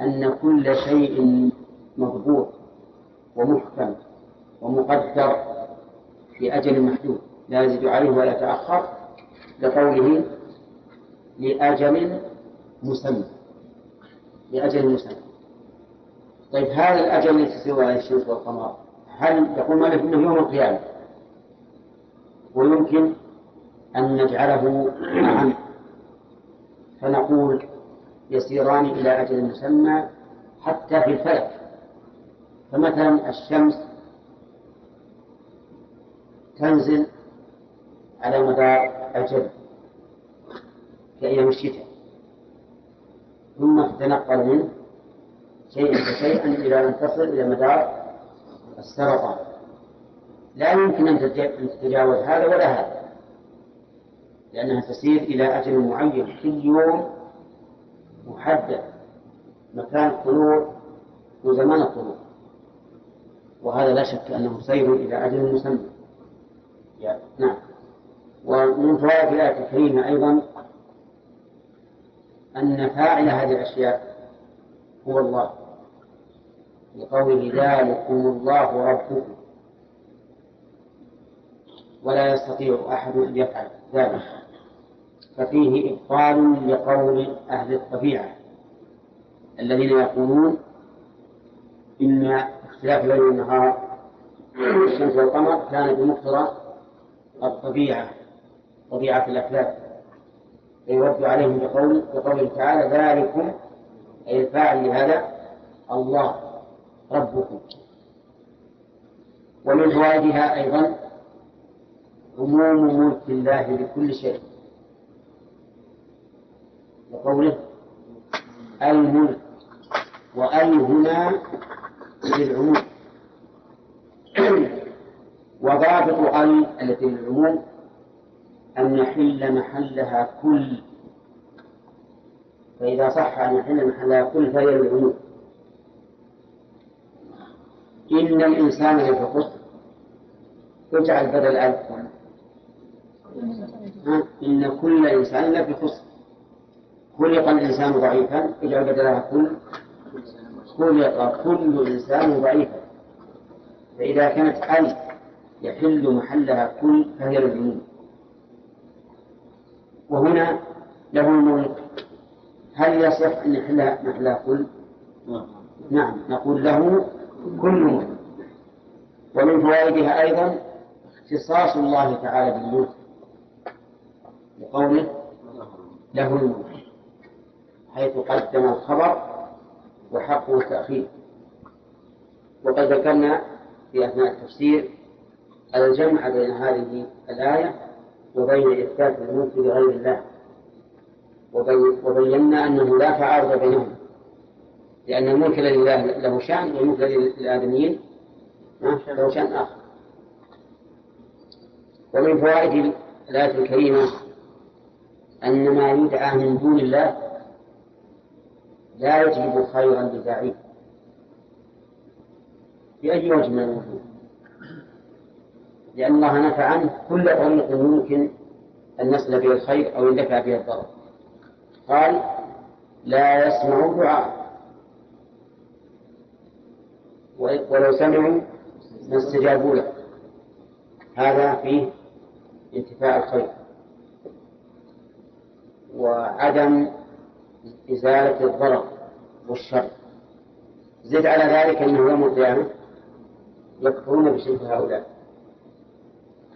أن كل شيء مضبوط ومحكم ومقدر في أجل محدود لا يزيد عليه ولا يتأخر لقوله لأجل مسمى. لأجل مسمى طيب هذا الأجل الذي تسير عليه الشمس والقمر هل يقول مالك أنه يوم القيامة؟ ويمكن أن نجعله معا. فنقول يسيران إلى أجل مسمى حتى في الفلك. فمثلا الشمس تنزل على مدار الجبل كأيام الشتاء. ثم تتنقل منه شيئا فشيئا إلى أن تصل إلى مدار السرطان. لا يمكن أن تتجاوز هذا ولا هذا. لأنها تسير إلى أجل معين كل يوم محدد. مكان الطلوع وزمان الطلوع. وهذا لا شك أنه سير إلى أجل مسمى. نعم. ومن فوائد الآية الكريمة أيضا أن فاعل هذه الأشياء هو الله. لقوله ذلكم الله ربكم. ولا يستطيع أحد أن يفعل ذلك. ففيه إبطال لقول أهل الطبيعة الذين يقولون إن اختلاف الليل والنهار الشمس والقمر كان بمقتضى الطبيعة طبيعة الأفلاك فيرد عليهم بقول بقوله تعالى ذلكم أي الفاعل لهذا الله ربكم. ومن فوائدها أيضا عموم ملك الله لكل شيء. وقوله الملك وأي هنا للعموم. [clears throat] وضابط أي التي للعموم. أن يحل محلها كل. فإذا صح أن يحل محلها كل فهي للعموم. إن الإنسان خسر اجعل بدل ألف إن كل إنسان خسر خلق الإنسان ضعيفا اجعل بدلها كل. خلق كل إنسان ضعيفا. فإذا كانت ألف يحل محلها كل فهي للعموم. وهنا له الملك هل يصح أن يحل محلها كل؟ نعم نقول له كل ملك ومن فوائدها أيضا اختصاص الله تعالى بالملك لقوله له الملك حيث قدم الخبر وحقه التأخير وقد ذكرنا في أثناء التفسير الجمع بين هذه الآية وبين إثبات الملك لغير الله. وبينا أنه لا تعارض بينهم. لأن الملك لله له شأن والملك للآدميين له شأن آخر. ومن فوائد الآية الكريمة أن ما يدعى من دون الله لا يجلب خيرا لداعيه بأي وجه من الوجوه لأن الله نفى عنه كل طريق يمكن أن يصل به الخير أو يندفع به الضرر. قال لا يسمع دعاء ولو سمعوا ما استجابوا له. هذا فيه انتفاء الخير. وعدم إزالة الضرر والشر. زد على ذلك أنه يوم القيامة يكفرون بشرك هؤلاء.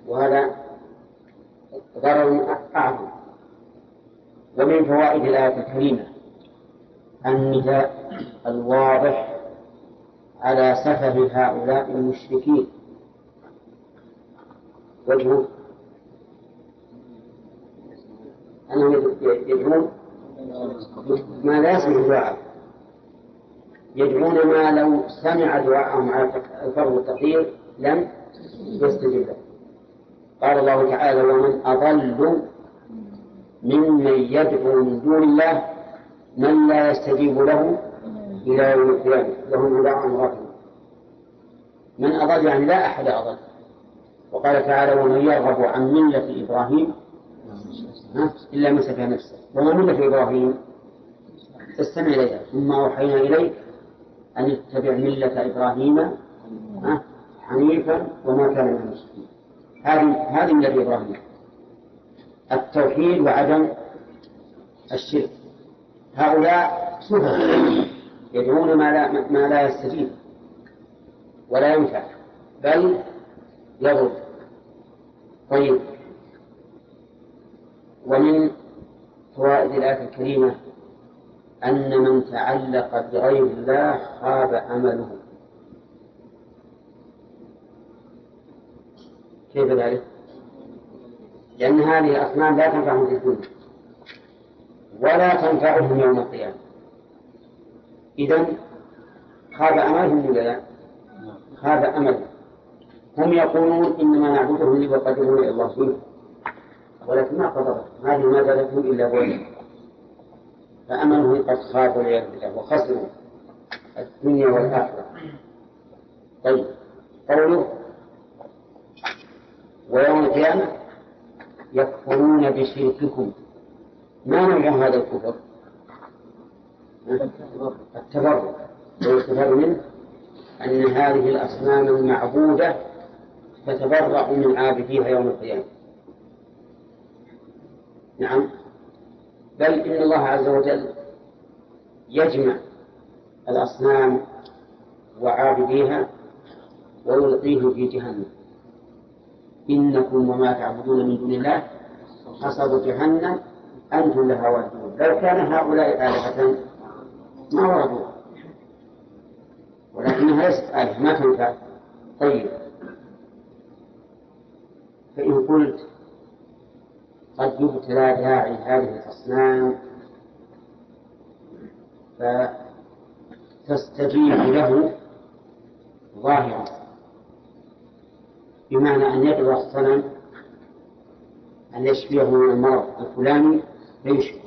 وهذا ضرر أعظم. ومن فوائد الآية الكريمة النداء الواضح على سفه هؤلاء المشركين. وجهه أنهم يدعون ما لا يسمع دعاء. يدعون ما لو سمع دعاءهم على الفرض والتقدير لم يستجب له قال الله تعالى ومن أضل ممن يدعو من دون الله من لا يستجيب له إلى يوم القيامة له دعاء رافض من أضل يعني لا أحد أضل. وقال تعالى ومن يرغب عن ملة إبراهيم إلا من سفه نفسه. وما ملة إبراهيم؟ استمع إليها. ثم أوحينا إليك أن اتبع ملة إبراهيم حنيفا وما كان من المشركين. هذه هذه ملة إبراهيم التوحيد وعدم الشرك. هؤلاء سفه يدعون ما لا ما لا يستجيب ولا ينفع بل يضر. طيب. ومن فوائد الآية الكريمة أن من تعلق بغير الله خاب عمله. كيف ذلك؟ لأن هذه الأصنام لا تنفعهم في الدنيا ولا تنفعهم يوم القيامة. إذا خاب أملهم ولا لا؟ خاب أملهم. هم يقولون إنما نعبدهم ليقربونا إلى الله فيه ولكن ما قدرت هذه ما زادتهم إلا بعدا فأملهم قد خاب والعياذ بالله وخسروا الدنيا والآخرة. طيب. قوله ويوم القيامة يكفرون بشرككم. ما نوع هذا الكفر؟ التبرك. ويستفاد منه أن هذه الأصنام المعبودة تتبرأ من عابديها يوم القيامة. نعم. بل إن الله عز وجل يجمع الأصنام وعابديها ويلقيه في جهنم. إنكم وما تعبدون من دون الله حصب جهنم أنتم لها واردون. لو كان هؤلاء آلهة ما وردوها. ولكنها ليست آلهة ما تنفع. طيب. فإن قلت قد يبتلى داعي هذه الأصنام فتستجيب له ظاهرا. بمعنى أن يدعو الصنم أن يشفيه من المرض الفلاني فيشفي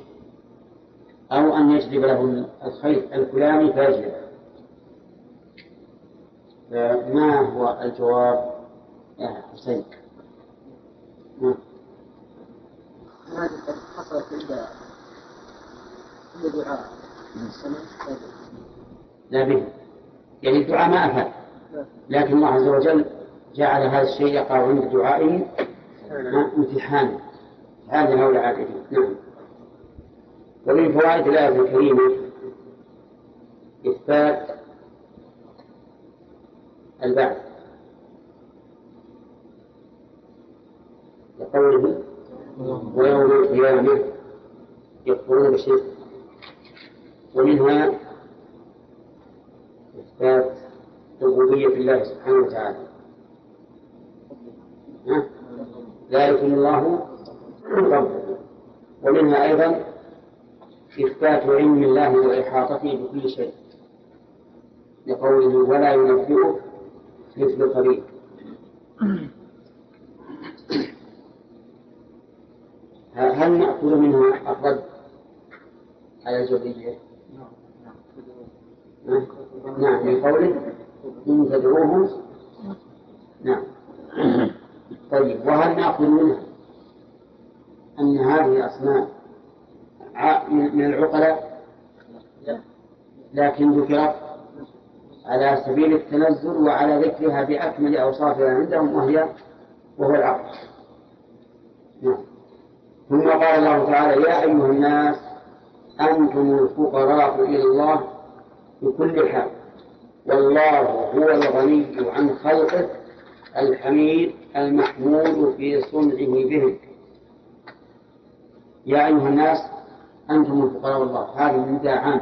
أو أن يجلب له الخير الفلاني فيجلب. فما هو الجواب يا حسين؟ قد دعاء لا به. يعني الدعاء ما أفاد. لكن الله عز وجل جعل هذا الشيء يقع عند دعائه امتحانا هذا هؤلاء العابدين نعم. ومن فوائد الآية الكريمة إثبات البعث. لقوله ويوم القيامة يكفرون بشرك ومنها إثبات ربوبية الله سبحانه وتعالى؟ ذلكم الله. ربكم ومنها أيضا إثبات علم الله وإحاطته بكل شيء. لقوله ولا ينبئك مثل خبير هل نأخذ منها الرد على الجبرية؟ نعم من قوله إن تدعوهم. نعم. طيب وهل نأخذ منها أن هذه الأصنام من العقلاء؟ لكن ذكرت على سبيل التنزل وعلى ذكرها بأكمل أوصافها عندهم وهي وهو العقل. نعم. ثم قال الله تعالى يا أيها الناس أنتم الفقراء إلى الله بكل حال. والله هو الغني عن خلقه الحميد المحمود في صنعه بهم. يا أيها الناس أنتم الفقراء الله هذا نداء عام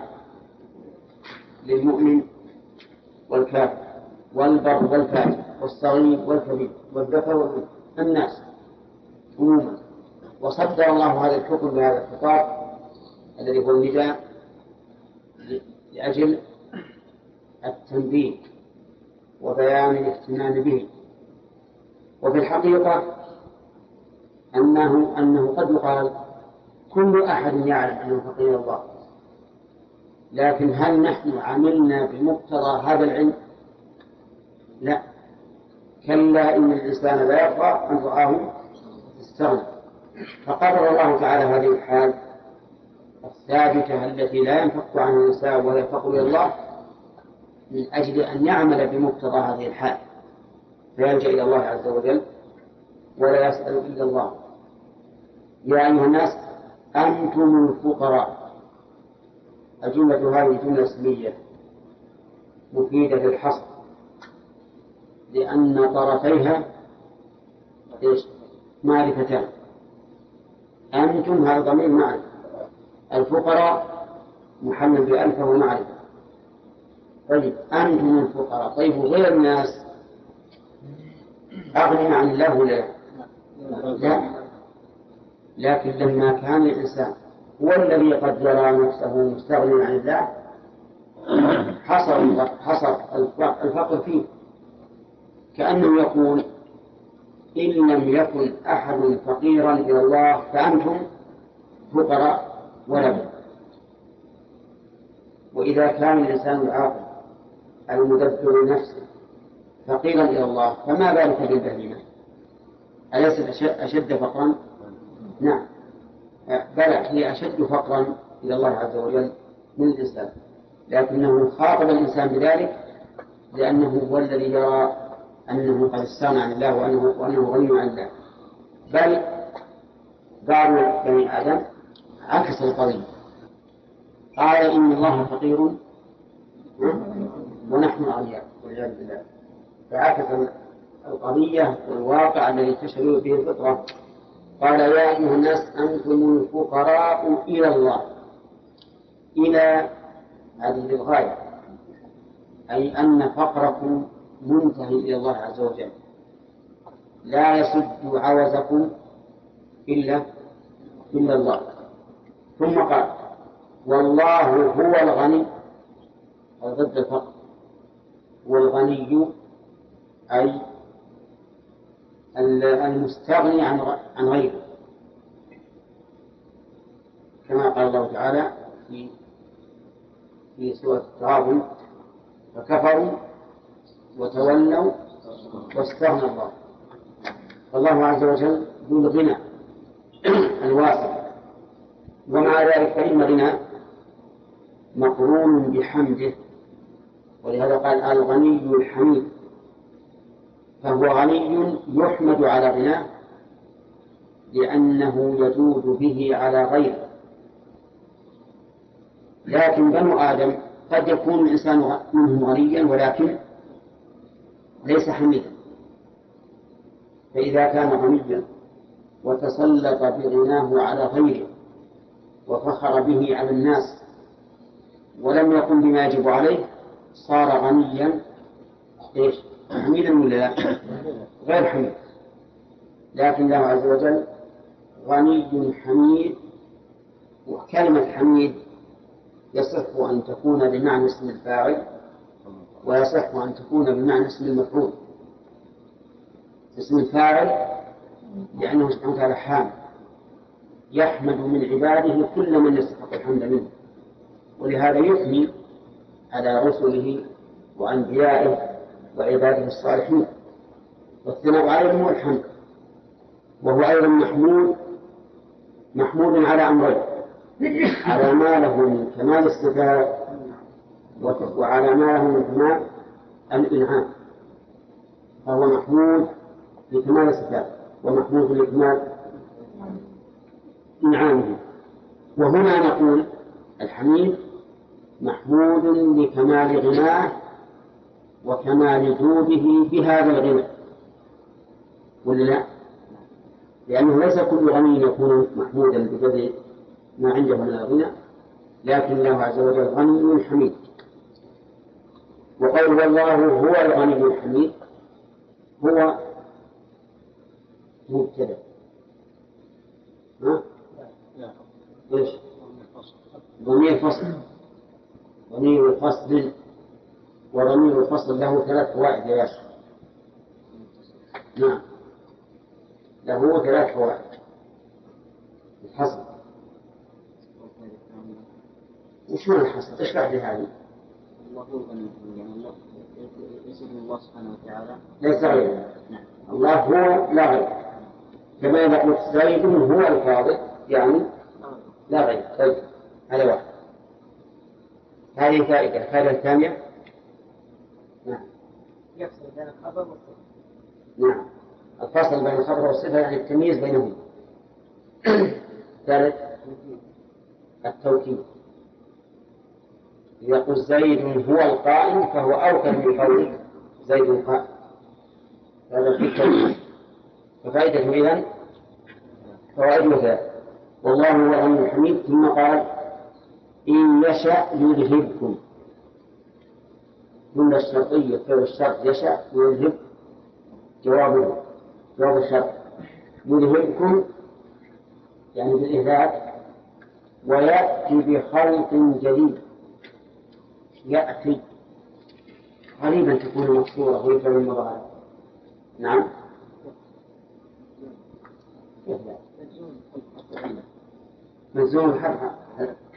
للمؤمن والكافر والبر والفاجر والصغير والكبير والذكر والأنثى الناس عموما. وصدر الله هذا الحكم بهذا الخطاب الذي هو النداء لأجل التنبيه وبيان الاهتمام به. وفي الحقيقة أنه أنه قد يقال كل أحد يعلم أنه فقير الله. لكن هل نحن عملنا بمقتضى هذا العلم؟ لا. كلا إن الإنسان لا يرضى أن رآه استغنى فقرر الله تعالى هذه الحال الثابتة التي لا ينفك عنها الإنسان ولا يفق إلى الله من أجل أن يعمل بمقتضى هذه الحال. فيلجأ إلى الله عز وجل ولا يسأل إلا الله. يا أيها الناس أنتم الفقراء. الجملة هذه جملة اسمية مفيدة للحصر لأن طرفيها إيش؟ معرفتان أنتم هذا ضمير معرفة. الفقراء محمد بألف وهو معرفة طيب أنتم الفقراء. طيب غير الناس أغنى عن الله ولا لا. لكن لما كان الإنسان هو الذي قد يرى نفسه مستغنيا عن الله حصر حصر الفقر فيه. كأنه يقول إن لم يكن أحد فقيرا إلى الله فأنتم فقراء ولا بد. وإذا كان الإنسان العاقل المدبر لنفسه فقيرا إلى الله. فما بالك بالبهيمة؟ أليست أشد فقرا؟ نعم. بلى هي أشد فقرا إلى الله عز وجل من الإنسان. لكنه خاطب الإنسان بذلك لأنه هو الذي يرى أنه قد استغنى عن الله وأنه, وأنه غني عن الله. بل بعض بني آدم عكس القضية. قال إن الله فقير ونحن أغنياء والعياذ بالله. فعكس القضية والواقع الذي تشهد به الفطرة. قال يا أيها الناس أنتم الفقراء إلى الله. إلى هذه للغاية أي أن فقركم منتهي إلى الله عز وجل. لا يسد عوزكم إلا إلا الله. ثم قال والله هو الغني. ضد الفقر. والغني أي المستغني عن غيره. كما قال الله تعالى في في سورة التغابن فكفروا وتولوا واستغنى الله. فالله عز وجل ذو الغنى [clears throat] الواسع. ومع ذلك فإن غنى مقرون بحمده. ولهذا قال الغني الحميد. فهو غني يحمد على غناه لأنه يجود به على غيره لكن بنو آدم قد يكون الإنسان منهم غنيا ولكن ليس حميدا فإذا كان غنيا وتسلط بغناه على غيره وفخر به على الناس ولم يقم بما يجب عليه صار غنيا إيش؟ حميدا ولا لا؟ غير حميد. لكن الله عز وجل غني حميد وكلمة حميد يصح أن تكون بمعنى اسم الفاعل ويصح أن تكون بمعنى اسم المفعول. اسم الفاعل لأنه سبحانه وتعالى حامد يحمد من عباده كل من يستحق الحمد منه. ولهذا يثني على رسله وأنبيائه وعباده الصالحين. والثناء عليهم هو الحمد. وهو أيضا محمود محمود على أمرين. على ما له من كمال الصفات وعلى ما له من كمال الإنعام. فهو محمود لكمال الصفات ومحمود لكمال إنعامه. وهنا نقول الحميد محمود لكمال غناه وكمال جوده بهذا الغنى ولا لا؟ لأنه ليس كل غني يكون محمودا بقدر ما عنده من الغنى لكن الله عز وجل غني حميد وقول والله هو الغني الحميد هو مبتدأ ها؟ إيش؟ ضمير فصل ضمير فصل وضمير الفصل له ثلاث فوائد يا باشا نعم. له ثلاث فوائد. الحصر. وش معنى الحصر؟ اشرح لي هذه؟ الله الله سبحانه وتعالى ليس غيره الله هو لا غير. كما إذا قلت زيد هو الفاضل يعني لا غير. طيب هذا واحد. هذه فائدة. الفائدة الثانية؟ نعم. يفصل بين الخبر والصفة. نعم. الفصل بين الخبر والصفة يعني التمييز بينهم [clears throat] ثالث التوكيد. قلت زيد هو القائم فهو أوكل من قولك زيد قائم هذا في التوكيد. ففائدته إذن فوائده ثلاث والله هو الحميد ثم قال إن يشأ يذهبكم. جملة الشرطية فعل الشرط يشأ يذهب جوابه جواب الشرط يذهبكم يعني بالإهلاك ويأتي بخلق جديد. يأتي. غريبا تكون مقصورة وهي فعل المضارع. نعم. مجزوم الحرف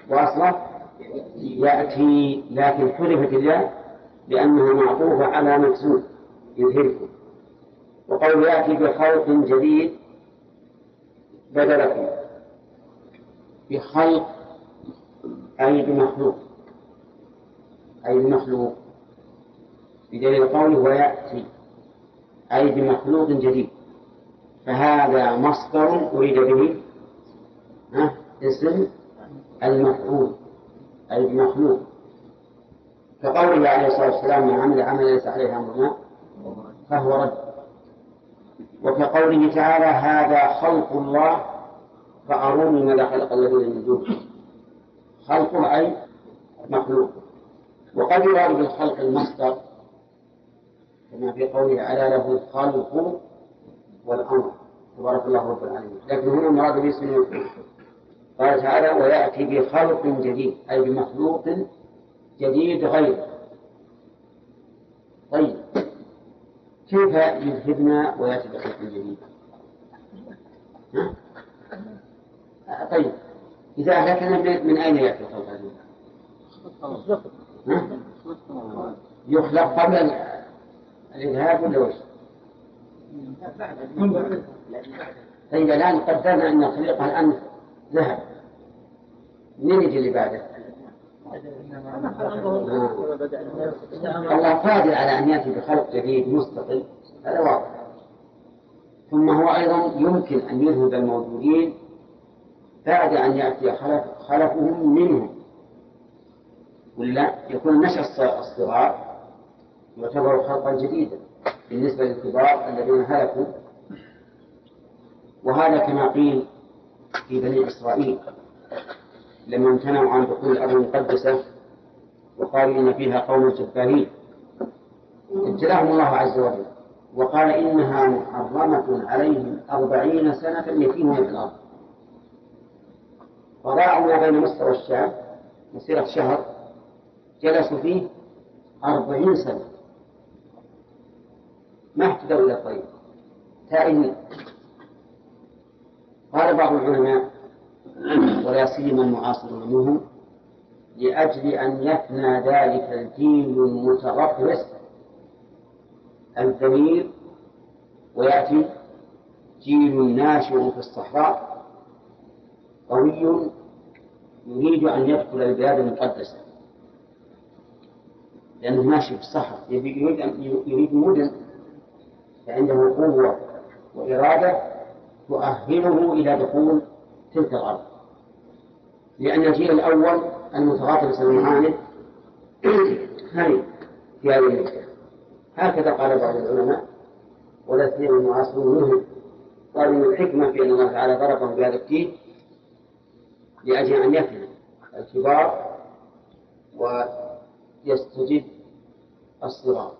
واصلة. يأتي لكن حذفت الياء. لأنها معطوفة على مجزوم يذهبكم وقول يأتي بخلق جديد بدلكم. بخلق أي بمخلوق. أي بمخلوق. بدليل قوله ويأتي. أي بمخلوق جديد. فهذا مصدر أريد به ها اسم المفعول. أي بمخلوق. كقوله عليه الصلاة والسلام من عمل عملا ليس عليه أمرنا فهو رد. وكقوله تعالى هذا خلق الله فأروني ماذا خلق الذين من دونه خلق أي مخلوق. وقد يراد بالخلق المصدر كما في قوله على له الخلق والأمر. تبارك الله رب العالمين. لكن هنا المراد باسم قال تعالى ويأتي بخلق جديد أي بمخلوق جديد غير طيب كيف يذهبنا ويأتي بخلق جديد؟ طيب إذا أهلكنا من أين يأتي الخلق الجديد؟ يخلق قبل الإذهاب ولا وش؟ طيب الآن قدرنا أن الخليقة الآن ذهب من يجي اللي بعده؟ الله قادر على أن يأتي بخلق جديد مستقل هذا واضح. ثم هو أيضا يمكن أن يذهب الموجودين بعد أن يأتي خلف خلفهم منهم. ولا يكون نشأ الصغار يعتبر خلقا جديدا بالنسبة للكبار الذين هلكوا. وهذا كما قيل في بني إسرائيل. لما امتنعوا عن دخول الأرض المقدسة وقالوا إن فيها قوم جبارين. ابتلاهم الله عز وجل. وقال إنها محرمة عليهم أربعين سنة يتيمون في الأرض. وضاعوا ما بين مصر والشام مسيرة شهر جلسوا فيه أربعين سنة. ما اهتدوا إلى الطريق. تائهين. قال بعض العلماء ولا سيما المعاصرون منهم لأجل أن يفنى ذلك الجيل المتغطرس الذليل ويأتي جيل ناشئ في الصحراء قوي يريد أن يدخل البلاد المقدسة. لأنه ماشي في الصحراء يريد يريد مدن فعنده قوة وإرادة تؤهله إلى دخول تلك الأرض. لأن الجيل الأول المتغاطرس المعاند [clears throat] هني في هذه المسألة هكذا قال بعض العلماء سيما المعاصرون منهم قالوا من الحكمة في أن الله تعالى ضربهم بهذا الدين لأجل أن يفهم الكبار ويستجد الصغار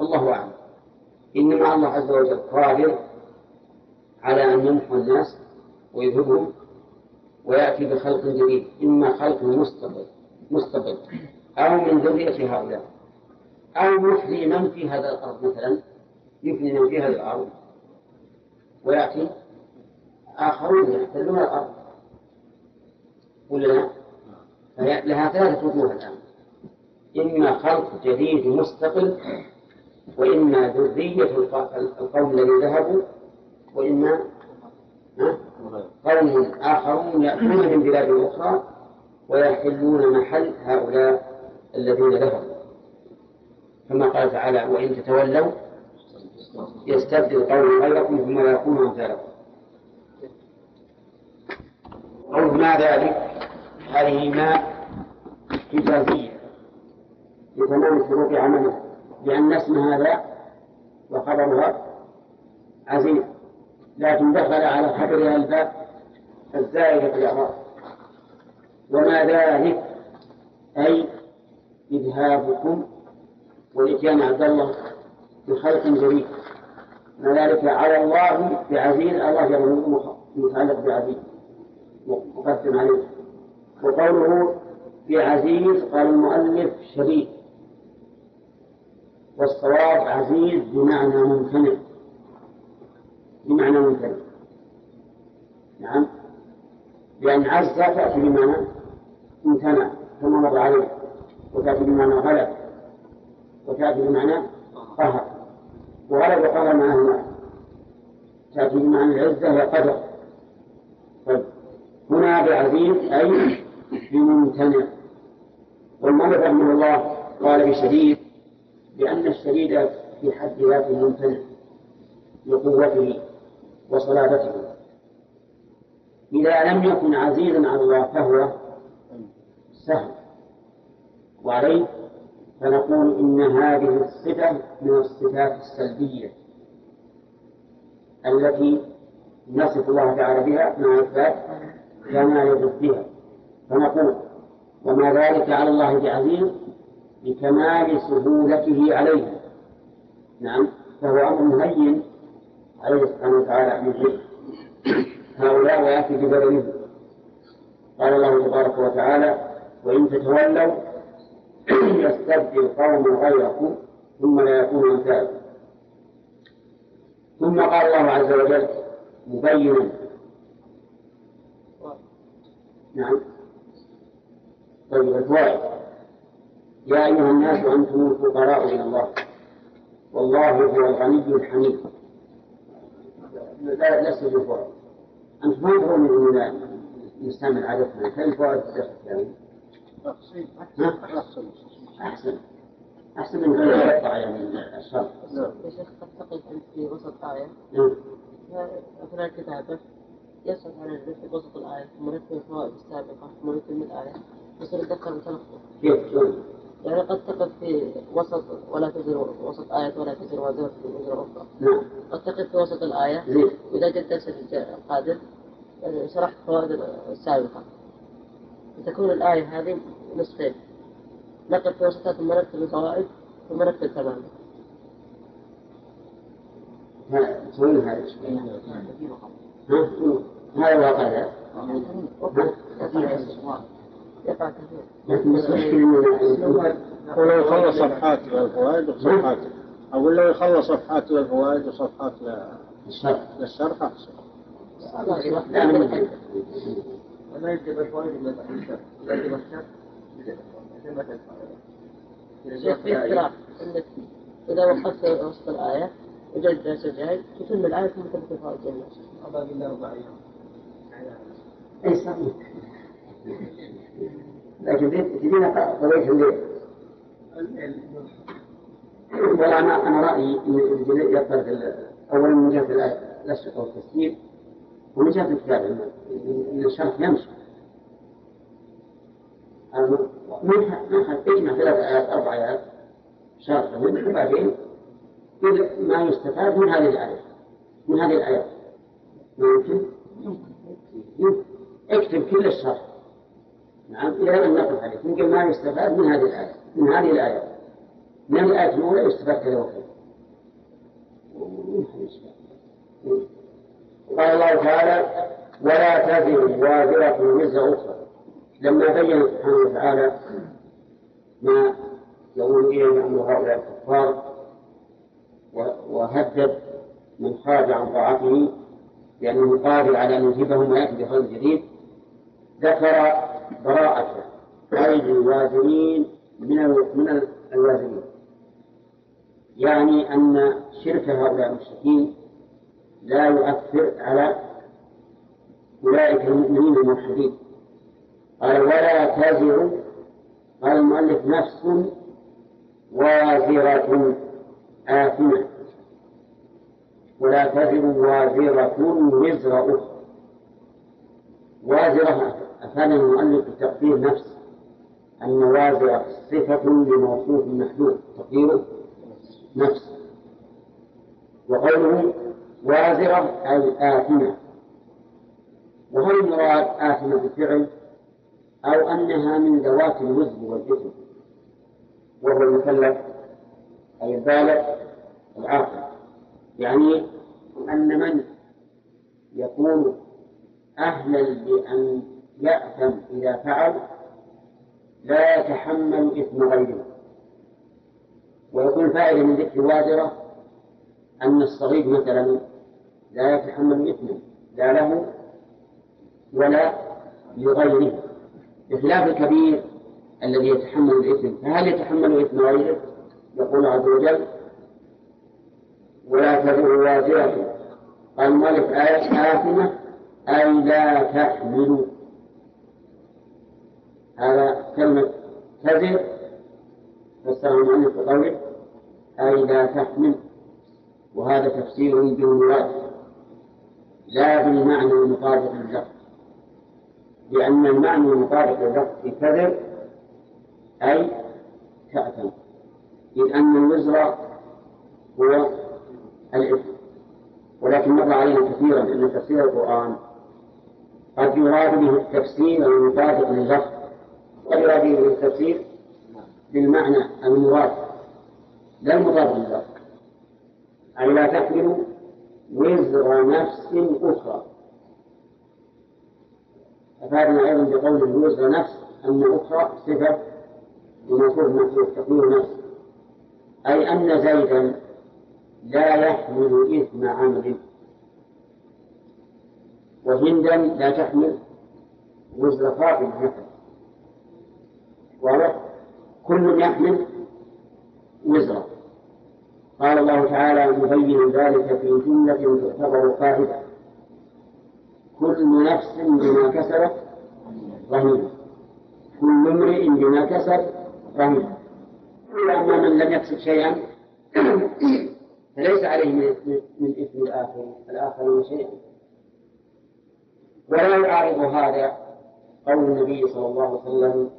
الله أعلم. إنما الله عز وجل قادر على أن يمحو الناس ويذهبهم ويأتي بخلق جديد إما خلق مستقل مستقل أو من ذرية هؤلاء. أو يحيي من في هذا الأرض مثلا يحيي من في هذه الأرض. ويأتي آخرون يحتلون الأرض. ولا لا؟ لها ثلاثة وجوه الآن. إما خلق جديد مستقل وإما ذرية القوم الذين ذهبوا وإما قوم آخرون يأتون من بلاد أخرى ويحلون محل هؤلاء الذين ذهبوا. كما قال تعالى وإن تتولوا يستبدل قوم غيركم ثم لا يكونوا أمثالكم. قول ما ذلك؟ هذه ما إجازية لتمام شروط عمله لأن اسم هذا وخبرها عزيز. لكن دخل على خبرها الباء الزائدة في الإعراب وما ذلك؟ أي إذهابكم وإتيان عبد الله بخلق جديد. ما ذلك؟ على الله بعزيز الله يظن متعلق بعزيز. مقدم عليه. وقوله بعزيز قال المؤلف شديد. والصواب عزيز بمعنى ممتنع. بمعنى ممتنع نعم؟ لأن عز تأتي بمعنى امتنع كما مر عليه. وتأتي بمعنى غلب. وتأتي بمعنى قهر. وغلب وقهر معناهما تأتي بمعنى العزة وقدر طيب. هنا بعزيز أي بممتنع. والمؤلف رحمه الله قال بشديد لأن الشديد في حد ذاته ممتنع لقوته. وصلابته. إذا لم يكن عزيزا على الله فهو سهل. وعليه فنقول إن هذه الصفة من الصفات السلبية التي نصف الله تعالى بها مع إثبات كما بها. فنقول وما ذلك على الله بعزيز لكمال سهولته عليه. نعم فهو أمر هين عليه سبحانه وتعالى يجيب هؤلاء ويأتي ببدنه قال الله تبارك وتعالى وإن تتولوا [clears throat] يستبدل قوم غيركم ثم لا يكونوا أمثالكم ثم قال الله عز وجل مبينا. نعم. طيب الفوائد يا أيها الناس أنتم الفقراء إلى الله. والله هو الغني الحميد. لا لست بالفوائد أنت ما ترون من نستعمل عادتنا كم فوائد الدرس الثاني؟ أحسن. أحسن من غير يقطع يعني الشر يا شيخ قد أنت في وسط آية. نعم. أثناء الكتابة يسأل عن في وسط الآية ثم نكتب الفوائد السابقة ثم نكتب الآية يصير يتذكر بتلخبط كيف؟ شلون؟ يعني قد تقف في وسط ولا تزر وسط آية ولا تزر وزر وزر أخرى. نعم. قد تقف في وسط الآية. زين وإذا جاء الدرس القادم يعني شرحت الفوائد السابقة. فتكون الآية هذه نصفين. نقف في وسطها ثم نكتب الفوائد ثم نكتب تماما. ها، تسوون هذا؟ هذا هو قال يقع كثير لكن بس مشكلة ولو يخلص صفحات للفوائد وصفحات أقول لو يخلص صفحات للفوائد وصفحات للشرح أحسن يجب الفوائد إلا بعد الشرح إذا يجب الشرح الفوائد إذا وقفت في وسط الآية وجدت الجاي تتم الايه ثم تبدا الفوائد جميعا. أبا بالله أيام اي صحيح. لكن تجينا قضية الليل والله أنا أنا رأيي إن الرجل يقرا في ال- اولا من الآية- الاشرطه والتسجيل ومن جهة الكتاب ان الشرح يمشي. أنا ما إجمع ثلاث آيات أربع آيات شرحهم وبعدين ما يستفاد من هذه الآية. من هذه الآيات. ما يمكن؟ يمكن. اكتب كل الشرح. نعم إلى ان نقف عليه يمكن ما يستفاد من هذه الآية من هذه الآية من الآية الأولى يستفاد كذا وكذا. قال الله تعالى: ولا تزر وازرة وزر أخرى. لما بين سبحانه وتعالى ما يقول إليه أمر هؤلاء الكفار وهدد من خرج عن طاعته لأنه قادر على أن يجيبهم ويأتي بخير جديد ذكر براءة غير الوازنين من من الوازنين. يعني أن شرك هؤلاء المشركين لا يؤثر على أولئك المؤمنين الموحدين قال ولا تزر قال المؤلف نفس وازرة آثمة. ولا تزر وازرة وزر أخرى. وازرة أفاد المؤلف بتقدير نفس وازرة صفة لموصوف محدود تقديره نفس. وقوله وازرة أي آثمة. وهل المراد آثمة بالفعل أو أنها من ذوات الوزن والإثم وهو المكلف أي البالغ العاقل يعني أن من يكون أهلا بأن يأثم إذا فعل لا يتحمل إثم غيره. ويكون فائدة من ذكر الوازرة أن الصغير مثلا لا يتحمل إثما لا له ولا لغيره. بخلاف الكبير الذي يتحمل الإثم فهل يتحمل إثم غيره؟ يقول عز وجل ولا تزر وازرة قال المؤلف آية آثمة أي لا تحمل هذا كلمة تزر فسره المؤلف بقوله أي لا تحمل. وهذا تفسير بالمراد لا بالمعنى المطابق لللفظ لأن المعنى المطابق لللفظ في كذب أي تأثم إذ أن الوزر هو الإثم. ولكن مر علينا كثيرا أن تفسير القرآن قد يراد به التفسير المطابق لللفظ قد يراد به التفسير بالمعنى المراد لا المضاد لللفظ أي لا تحمل وزر نفس أخرى. أفادنا أيضا بقول وزر نفس أن أخرى صفة لموصوف محذوف تقول نفس. أي أن زيدا لا يحمل إثم عمرو وهندا لا تحمل وزر فاطمة مثلا. واضح؟ كل يحمل وزرا قال الله تعالى مبين ذلك في جملة تعتبر قاعدة كل نفس بما كسبت رهينة. كل امرئ بما كسب رهينة. أما من لم يكسب شيئا [clears throat] فليس عليه من من إثم الآخر الآخرين شيئا ولا يعارض هذا قول النبي صلى الله عليه وسلم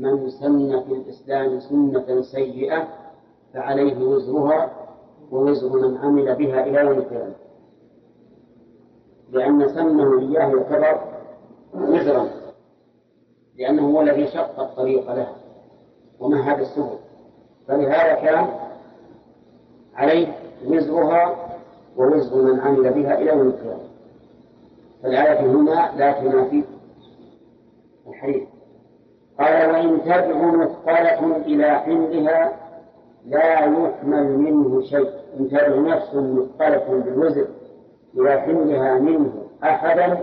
من سن في الإسلام سنة سيئة فعليه وزرها ووزر من عمل بها إلى يوم القيامة. لأن سنه إياه يعتبر وزرا لأنه هو الذي شق الطريق لها ومهد السبل. فلهذا كان عليه وزرها ووزر من عمل بها إلى يوم القيامة. فالآية هنا لا تنافي الحديث. قال وإن تدع مثقلة إلى حملها لا يحمل منه شيء. إن تدع نفس مثقلة بالوزر إلى حملها منه أحدا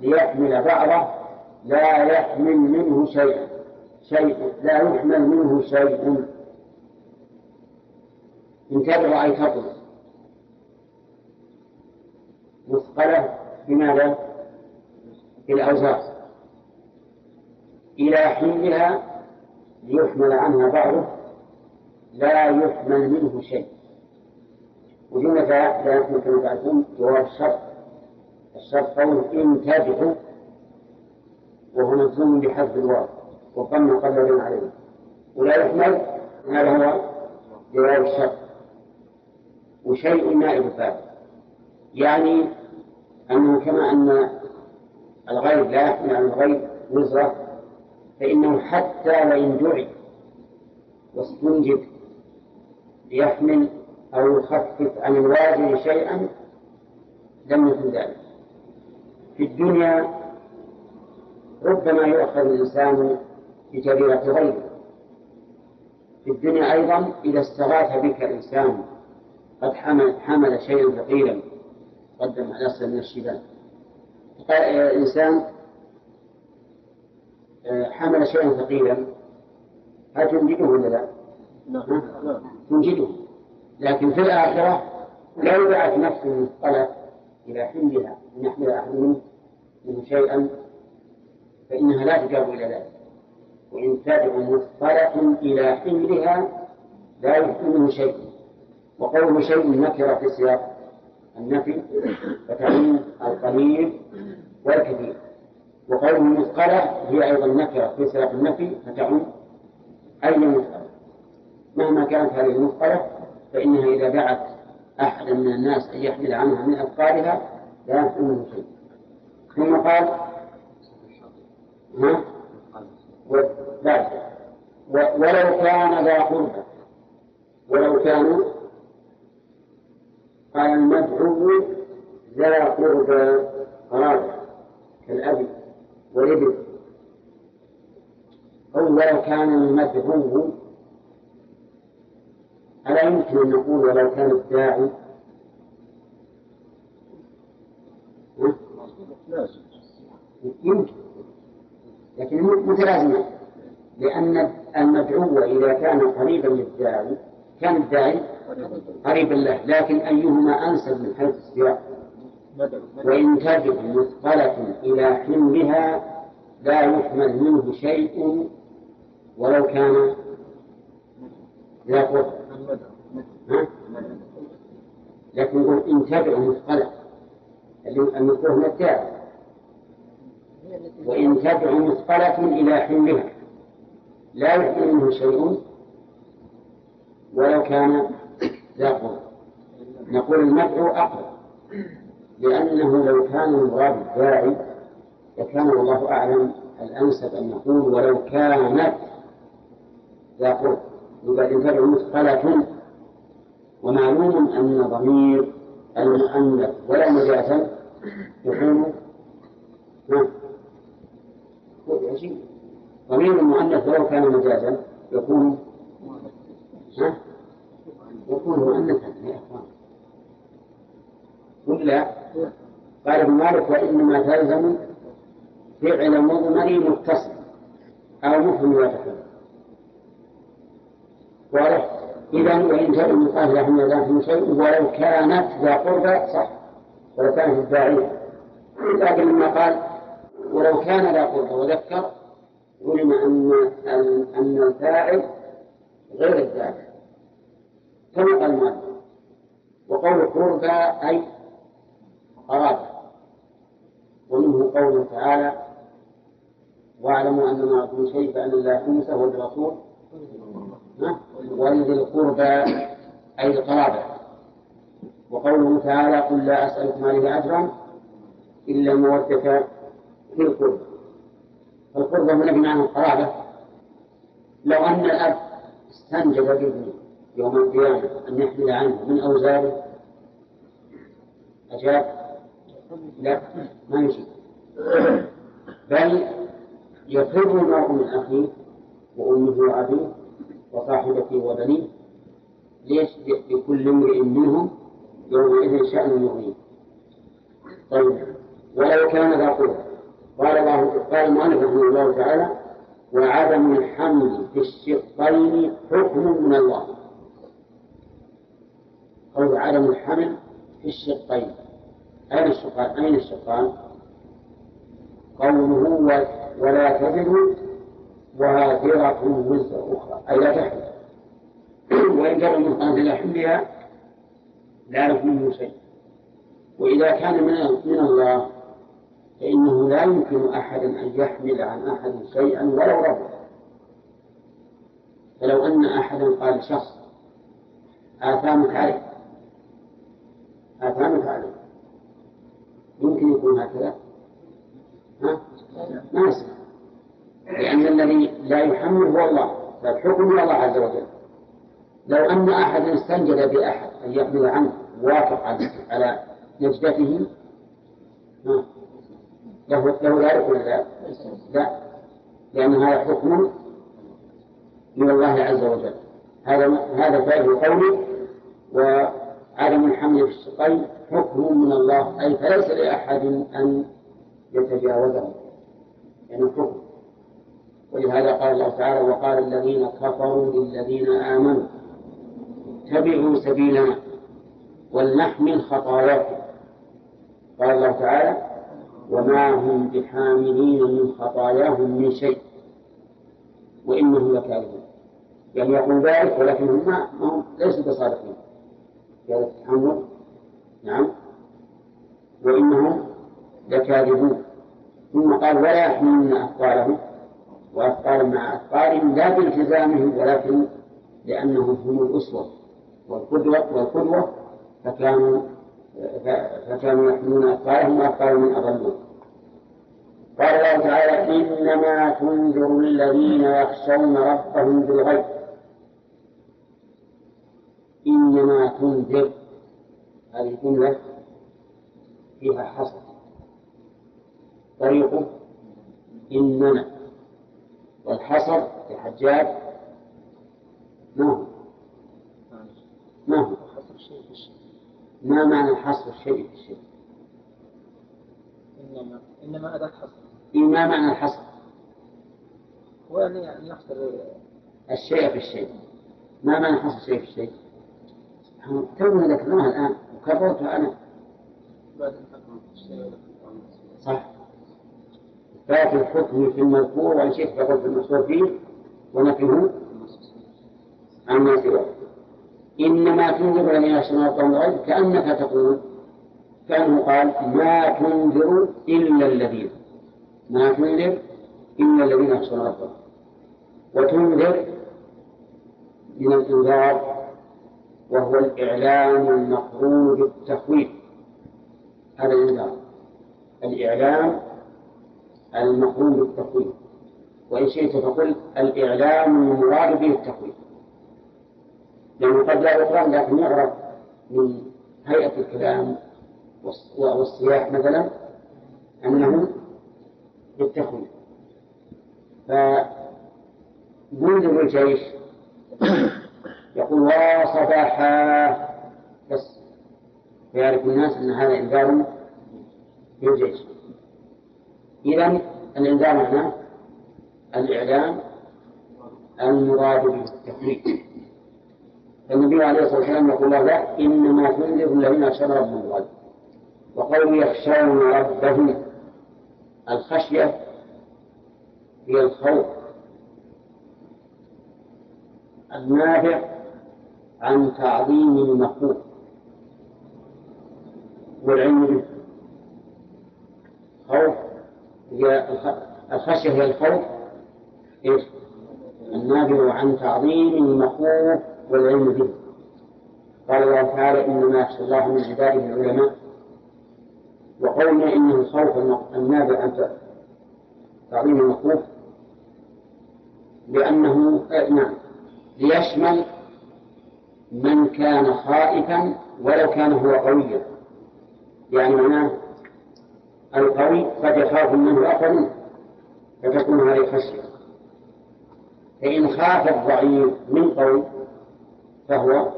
ليحمل بعضه لا يحمل منه شيئا شيء لا يحمل منه شيء. إن تدعو أي تطلب. مثقلة بماذا؟ بالأوزار. إلى حملها ليحمل عنها بعضه لا يحمل منه شيء. وجملة لا يحمل كما تعرفون؟ جواب الشرط الشرط قول إن تدعو وهو مجزوم بحذف الواو وضم قبل عليه ولا يحمل هذا هو جواب الشرط وشيء نائب فاعل يعني أنه كما أن الغيب لا يحمل عن الغيب وزرة فإنه حتى وإن دعي واستنجد ليحمل أو يخفف عن الواجب شيئا لم يكن ذلك. في الدنيا ربما يؤخذ الإنسان بجريرة غيره. في الدنيا أيضا إذا استغاث بك إنسان قد حمل, حمل شيئا ثقيلا قدم على من الشبال إنسان آه، حمل شيئا ثقيلا. هل تنجده ولا لا؟ نعم تنجده. لكن في الآخرة لو دعت نفس مثقلة إلى حملها. أن يحمل أحد منه شيئا فإنها لا تجاب إلى ذلك. وإن تدع مثقلة إلى حملها لا يحمل منه شيء. وقوله شيء نكرة في سياق النفي فتعين القليل والكثير. وقوله مثقلة هي أيضا نكرة في سياق النفي فتعم أي مثقلة مهما كانت هذه المثقلة فإنها إذا دعت أحدا من الناس أن يحمل عنها من أثقالها لا منه شيء ثم قال ها؟ ولو كان ذا قربى. ولو كانوا قال المدعو ذا قربى قرابة كالأب والابن أو ولو كان المدعو ألا يمكن أن نقول ولو كان الداعي. يمكن. لكن متلازمة. لأن المدعو إذا كان قريبا للداعي كان الداعي قريبا له لكن أيهما أنسب من حيث السياق؟ وإن تجد مثقلة إلى حملها لا يحمل منه شيء ولو كان ذا قرب لكن يقول إن تدعو مثقلة المذكور من الداعي وإن تدعو مثقلة إلى حملها لا يحمل منه شيء ولو كان ذا قرب نقول المدعو أقرب. لأنه لو كان المراد الداعي لكان والله أعلم الأنسب أن نقول ولو كانت ذا قرب. يبقى إن تدعو مثقلة ومعلوم أن ضمير المؤنث ولا مجازا يكون ضمير المؤنث ولو كان مجازا يكون؟ يكون مؤنثا يا إخوان. ولا قال ابن مالك وإنما تلزم فعل مضمر متصل أو مفهم وتحول واضح. إذا وإن جاء من قال لهم لا شيء ولو كانت ذا قربى صح. ولو كانت الداعيه لكن لما قال ولو كان ذا قربى وذكر علم أن أن الفاعل غير الداعي كما قال مالك. وقول قربى أي قرابة ومنه قوله تعالى واعلموا أن أعطوا شيء فأن الله خمسه والرسول ولذي القربى أي القرابة. وقوله تعالى قل لا أسألكم عليه أجرا إلا مودة في القربى فالقربى هنا بمعنى القرابة. لو أن الأب استنجد بابنه يوم القيامة أن يحمل عنه من أوزاره أجاب لا ما يجيب بل يفر المرء من أخيه وأمه وأبيه وصاحبته وبنيه ليش؟ لكل امرئ منهم يومئذ شأن يغنيه طيب ولو كان ذا قربى قال الله قال المؤلف رحمه الله تعالى وعدم الحمل في الشقين حكم من الله. قول عدم الحمل في الشقين. أين الشقان؟ أين الشقان؟ قوله ولا تزر وازرة وزر أخرى أي لا تحمل وإن كان المحتاج إلى حملها لا منه شيء وإذا كان من من الله فإنه لا يمكن أحد أن يحمل عن أحد شيئا ولو ربه فلو أن أحدا قال شخص آثامك عليه آثامك عليه يمكن يكون هكذا؟ ها؟ ما يصح لأن الذي لا يحمل هو الله فالحكم من الله عز وجل. لو أن أحدا استنجد بأحد أن يحمل عنه وافق على نجدته له له ذلك ولا لا؟ لا. لأن هذا حكم من الله عز وجل. هذا هذا فعل قوله وعدم الحمل في الشقين حكم من الله أي فليس لأحد أن يتجاوزه. يعني حكم ولهذا قال الله تعالى وقال الذين كفروا للذين آمنوا اتبعوا سبيلنا ولنحمل خطاياكم. قال الله تعالى وما هم بحاملين من خطاياهم من شيء. وإنهم لكاذبون. يعني يقول ذلك ولكنهم ما ليسوا بصادقين. هذا التحمل نعم. وإنهم لكاذبون. ثم قال ولا يحملون أثقالهم وأثقال مع أثقالهم لا بالتزامهم ولكن لأنهم هم الأسوة والقدوة والقدوة فكانوا فكانوا يحملون أثقالهم وأثقال من أضلون قال الله تعالى إنما تنذر الذين يخشون ربهم بالغيب. إنما تنذر هذه جملة فيها حصر. طريقه إنما. والحصر في حجاج ما هو؟ ما هو؟ ما معنى حصر الشيء في الشيء إنما. إنما أداة حصر. إيه ما معنى الحصر؟ هو أن يحصر. الشيء في الشيء. ما معنى حصر الشيء في الشيء؟ تونا ذكرناها الآن؟ وكررتها أنا. صح. إثبات الحكم في المذكور وإن شئت فقل في المحصور فيه ونفيه عما سواه. إنما تنذر الذين يخشون ربهم الغيب كأنك تقول كأنه قال ما تنذر إلا الذين. ما تنذر إلا الذين يخشون ربهم. وتنذر من الإنذار وهو الإعلام المقرون بالتخويف. هذا الإنذار الإعلام المقرون بالتخويف. وإن شئت فقل الإعلام المراد به التخويف. لأنه قد لا يقرأ لكن يعرف من هيئة الكلام والصياح مثلا أنه بالتخويف. فمنذر الجيش يقول وصباحا بس فيعرف الناس أن هذا إنذار للجيش إذا الإنذار معناه الإعلام المراد بالتحريك النبي عليه الصلاة والسلام يقول لا إنما تنذر الذين يخشون ربهم الغيب وقول يخشون ربهم. الخشية هي الخوف. النابع عن تعظيم المخلوق والعلم به. خوف هي الخشية هي الخوف إيش؟ النابع عن تعظيم المخوف والعلم به. قال الله تعالى إنما يخشى الله من عباده العلماء. وقولنا إنه الخوف النابع عن تعظيم المخوف لأنه آه، نعم ليشمل من كان خائفا ولو كان هو قويا. يعني معناه القوي قد يخاف منه أقوى فتكون هذه خشية. فإن خاف الضعيف من قوي فهو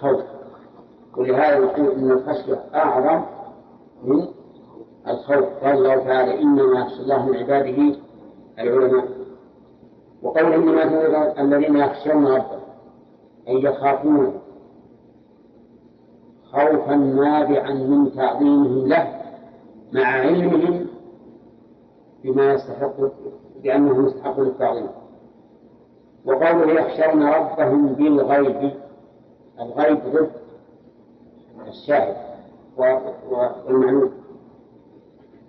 خوف. ولهذا نقول إن الخشية أعظم من الخوف. قال الله تعالى إنما يخشى الله من عباده العلماء. وقول إنما الذين يخشون ربهم أي يخافون. خوفا نابعا من تعظيمهم له مع علمهم بما يستحق بأنه يستحق للتعظيم وقوله يخشون ربهم بالغيب الغيب ضد الشاهد والمعنون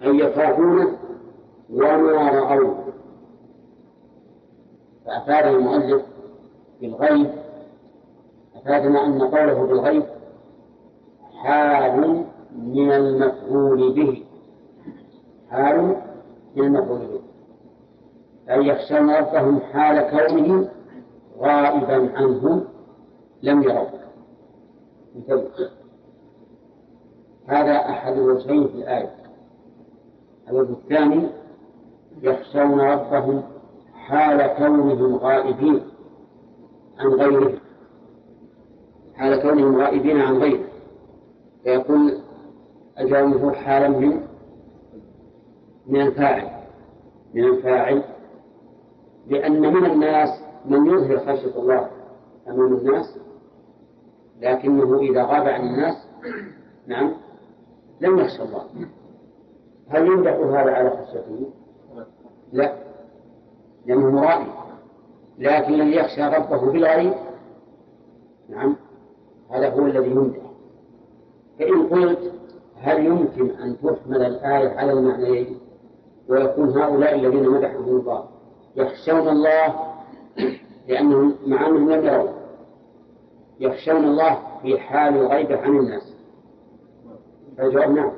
أن يخافونه وما رأوه. فأفاد المؤلف بالغيب أفادنا أن قوله بالغيب حال من المفعول به. حال من المفعول به. أي يخشون ربهم حال كونهم غائبا عنهم لم يروا. هذا أحد الوجهين في الآية. الوجه الثاني يخشون ربهم حال كونهم غائبين عن غيره. حال كونهم غائبين عن غيره. فيكون أجرمه حالا من من الفاعل من الفاعل لأن من الناس من يظهر خشية الله أمام الناس لكنه إذا غاب عن الناس نعم لم يخشى الله. هل يمدح هذا على خشيته؟ لا لأنه مرائي لكن الذي يخشى ربه بالغيب. نعم. هذا هو الذي يمدح فإن قلت هل يمكن أن تحمل الآية على المعنيين؟ ويكون هؤلاء الذين مدحهم الله يخشون الله لأنهم مع أنهم لم يروا. يخشون الله في حال الغيبة عن الناس. فالجواب نعم.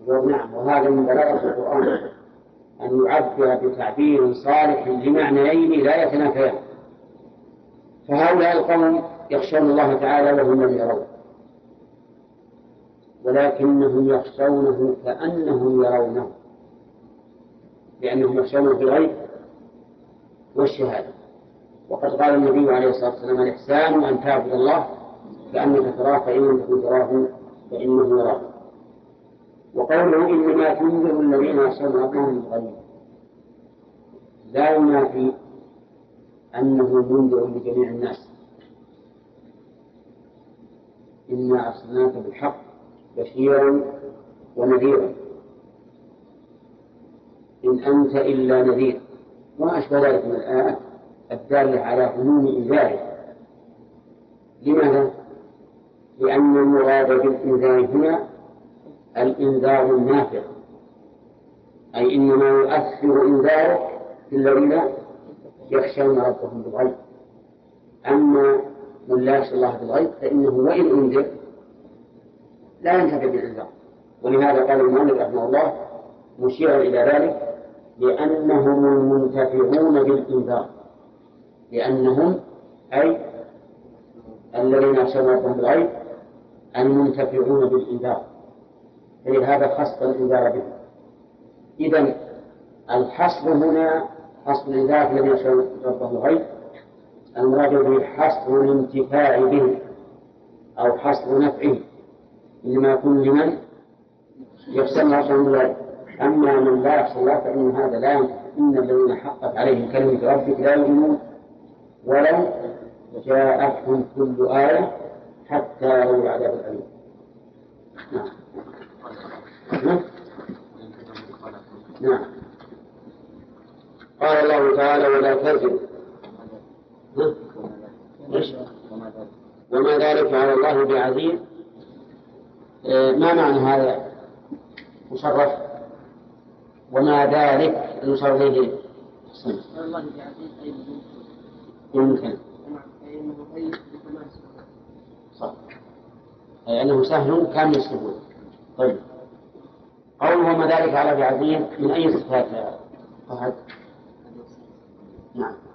الجواب نعم. وهذا من بلاغة القرآن. أن يعبر بتعبير صالح لمعنيين لا يتنافيان. فهؤلاء القوم يخشون الله تعالى وهم لم يروا ولكنهم يخشونه كأنهم يرونه. لأنهم يخشونه في الغيب والشهادة. وقد قال النبي عليه الصلاة والسلام الإحسان أن تعبد الله كأنك تراه فإن لم تراه فإنه يراك. وقوله إنما تنذر الذين يخشون ربهم بالغيب لا ينافي أنه منذر لجميع الناس. إنا أرسلناك بالحق بشيرا ونذيرا. إن أنت إلا نذير. وما أشبه ذلك من الآيات الدالة على عموم إنذاره. لماذا؟ لأن المراد بالإنذار هنا الإنذار النافع. أي إنما يؤثر إنذارك في الذين يخشون ربهم بالغيب. أما من لا يخشى الله بالغيب فإنه وإن أنذر لا ينتفع بالإنذار ولهذا قال المؤلف رحمه الله مشيرا إلى ذلك لأنهم المنتفعون بالإنذار. لأنهم أي الذين يخشون ربهم بالغيب المنتفعون بالإنذار. فلهذا خص الإنذار به. إذا الحصر هنا حصر الإنذار الذي يخشون ربهم بالغيب المراد به حصر الانتفاع به أو حصر نفعه. إنما يكون لمن؟ يخشى ربهم بالغيب أما من لا يخشى الله فإن هذا لا ينفع. إن الذين حقت عليهم كلمة ربك لا يؤمنون. ولو جاءتهم كل آية حتى يروا العذاب الأليم. نعم. نعم. نعم. قال الله تعالى ولا تزر وما ذلك على الله بعزيز. آه، ما معنى هذا مشرف وما ذلك الله بعزيز أي يمكن. صح. أي أنه سهل كان يسلكون طيب. قوله وما ذلك على بعزيز من أي صفات؟ فهد؟ نعم.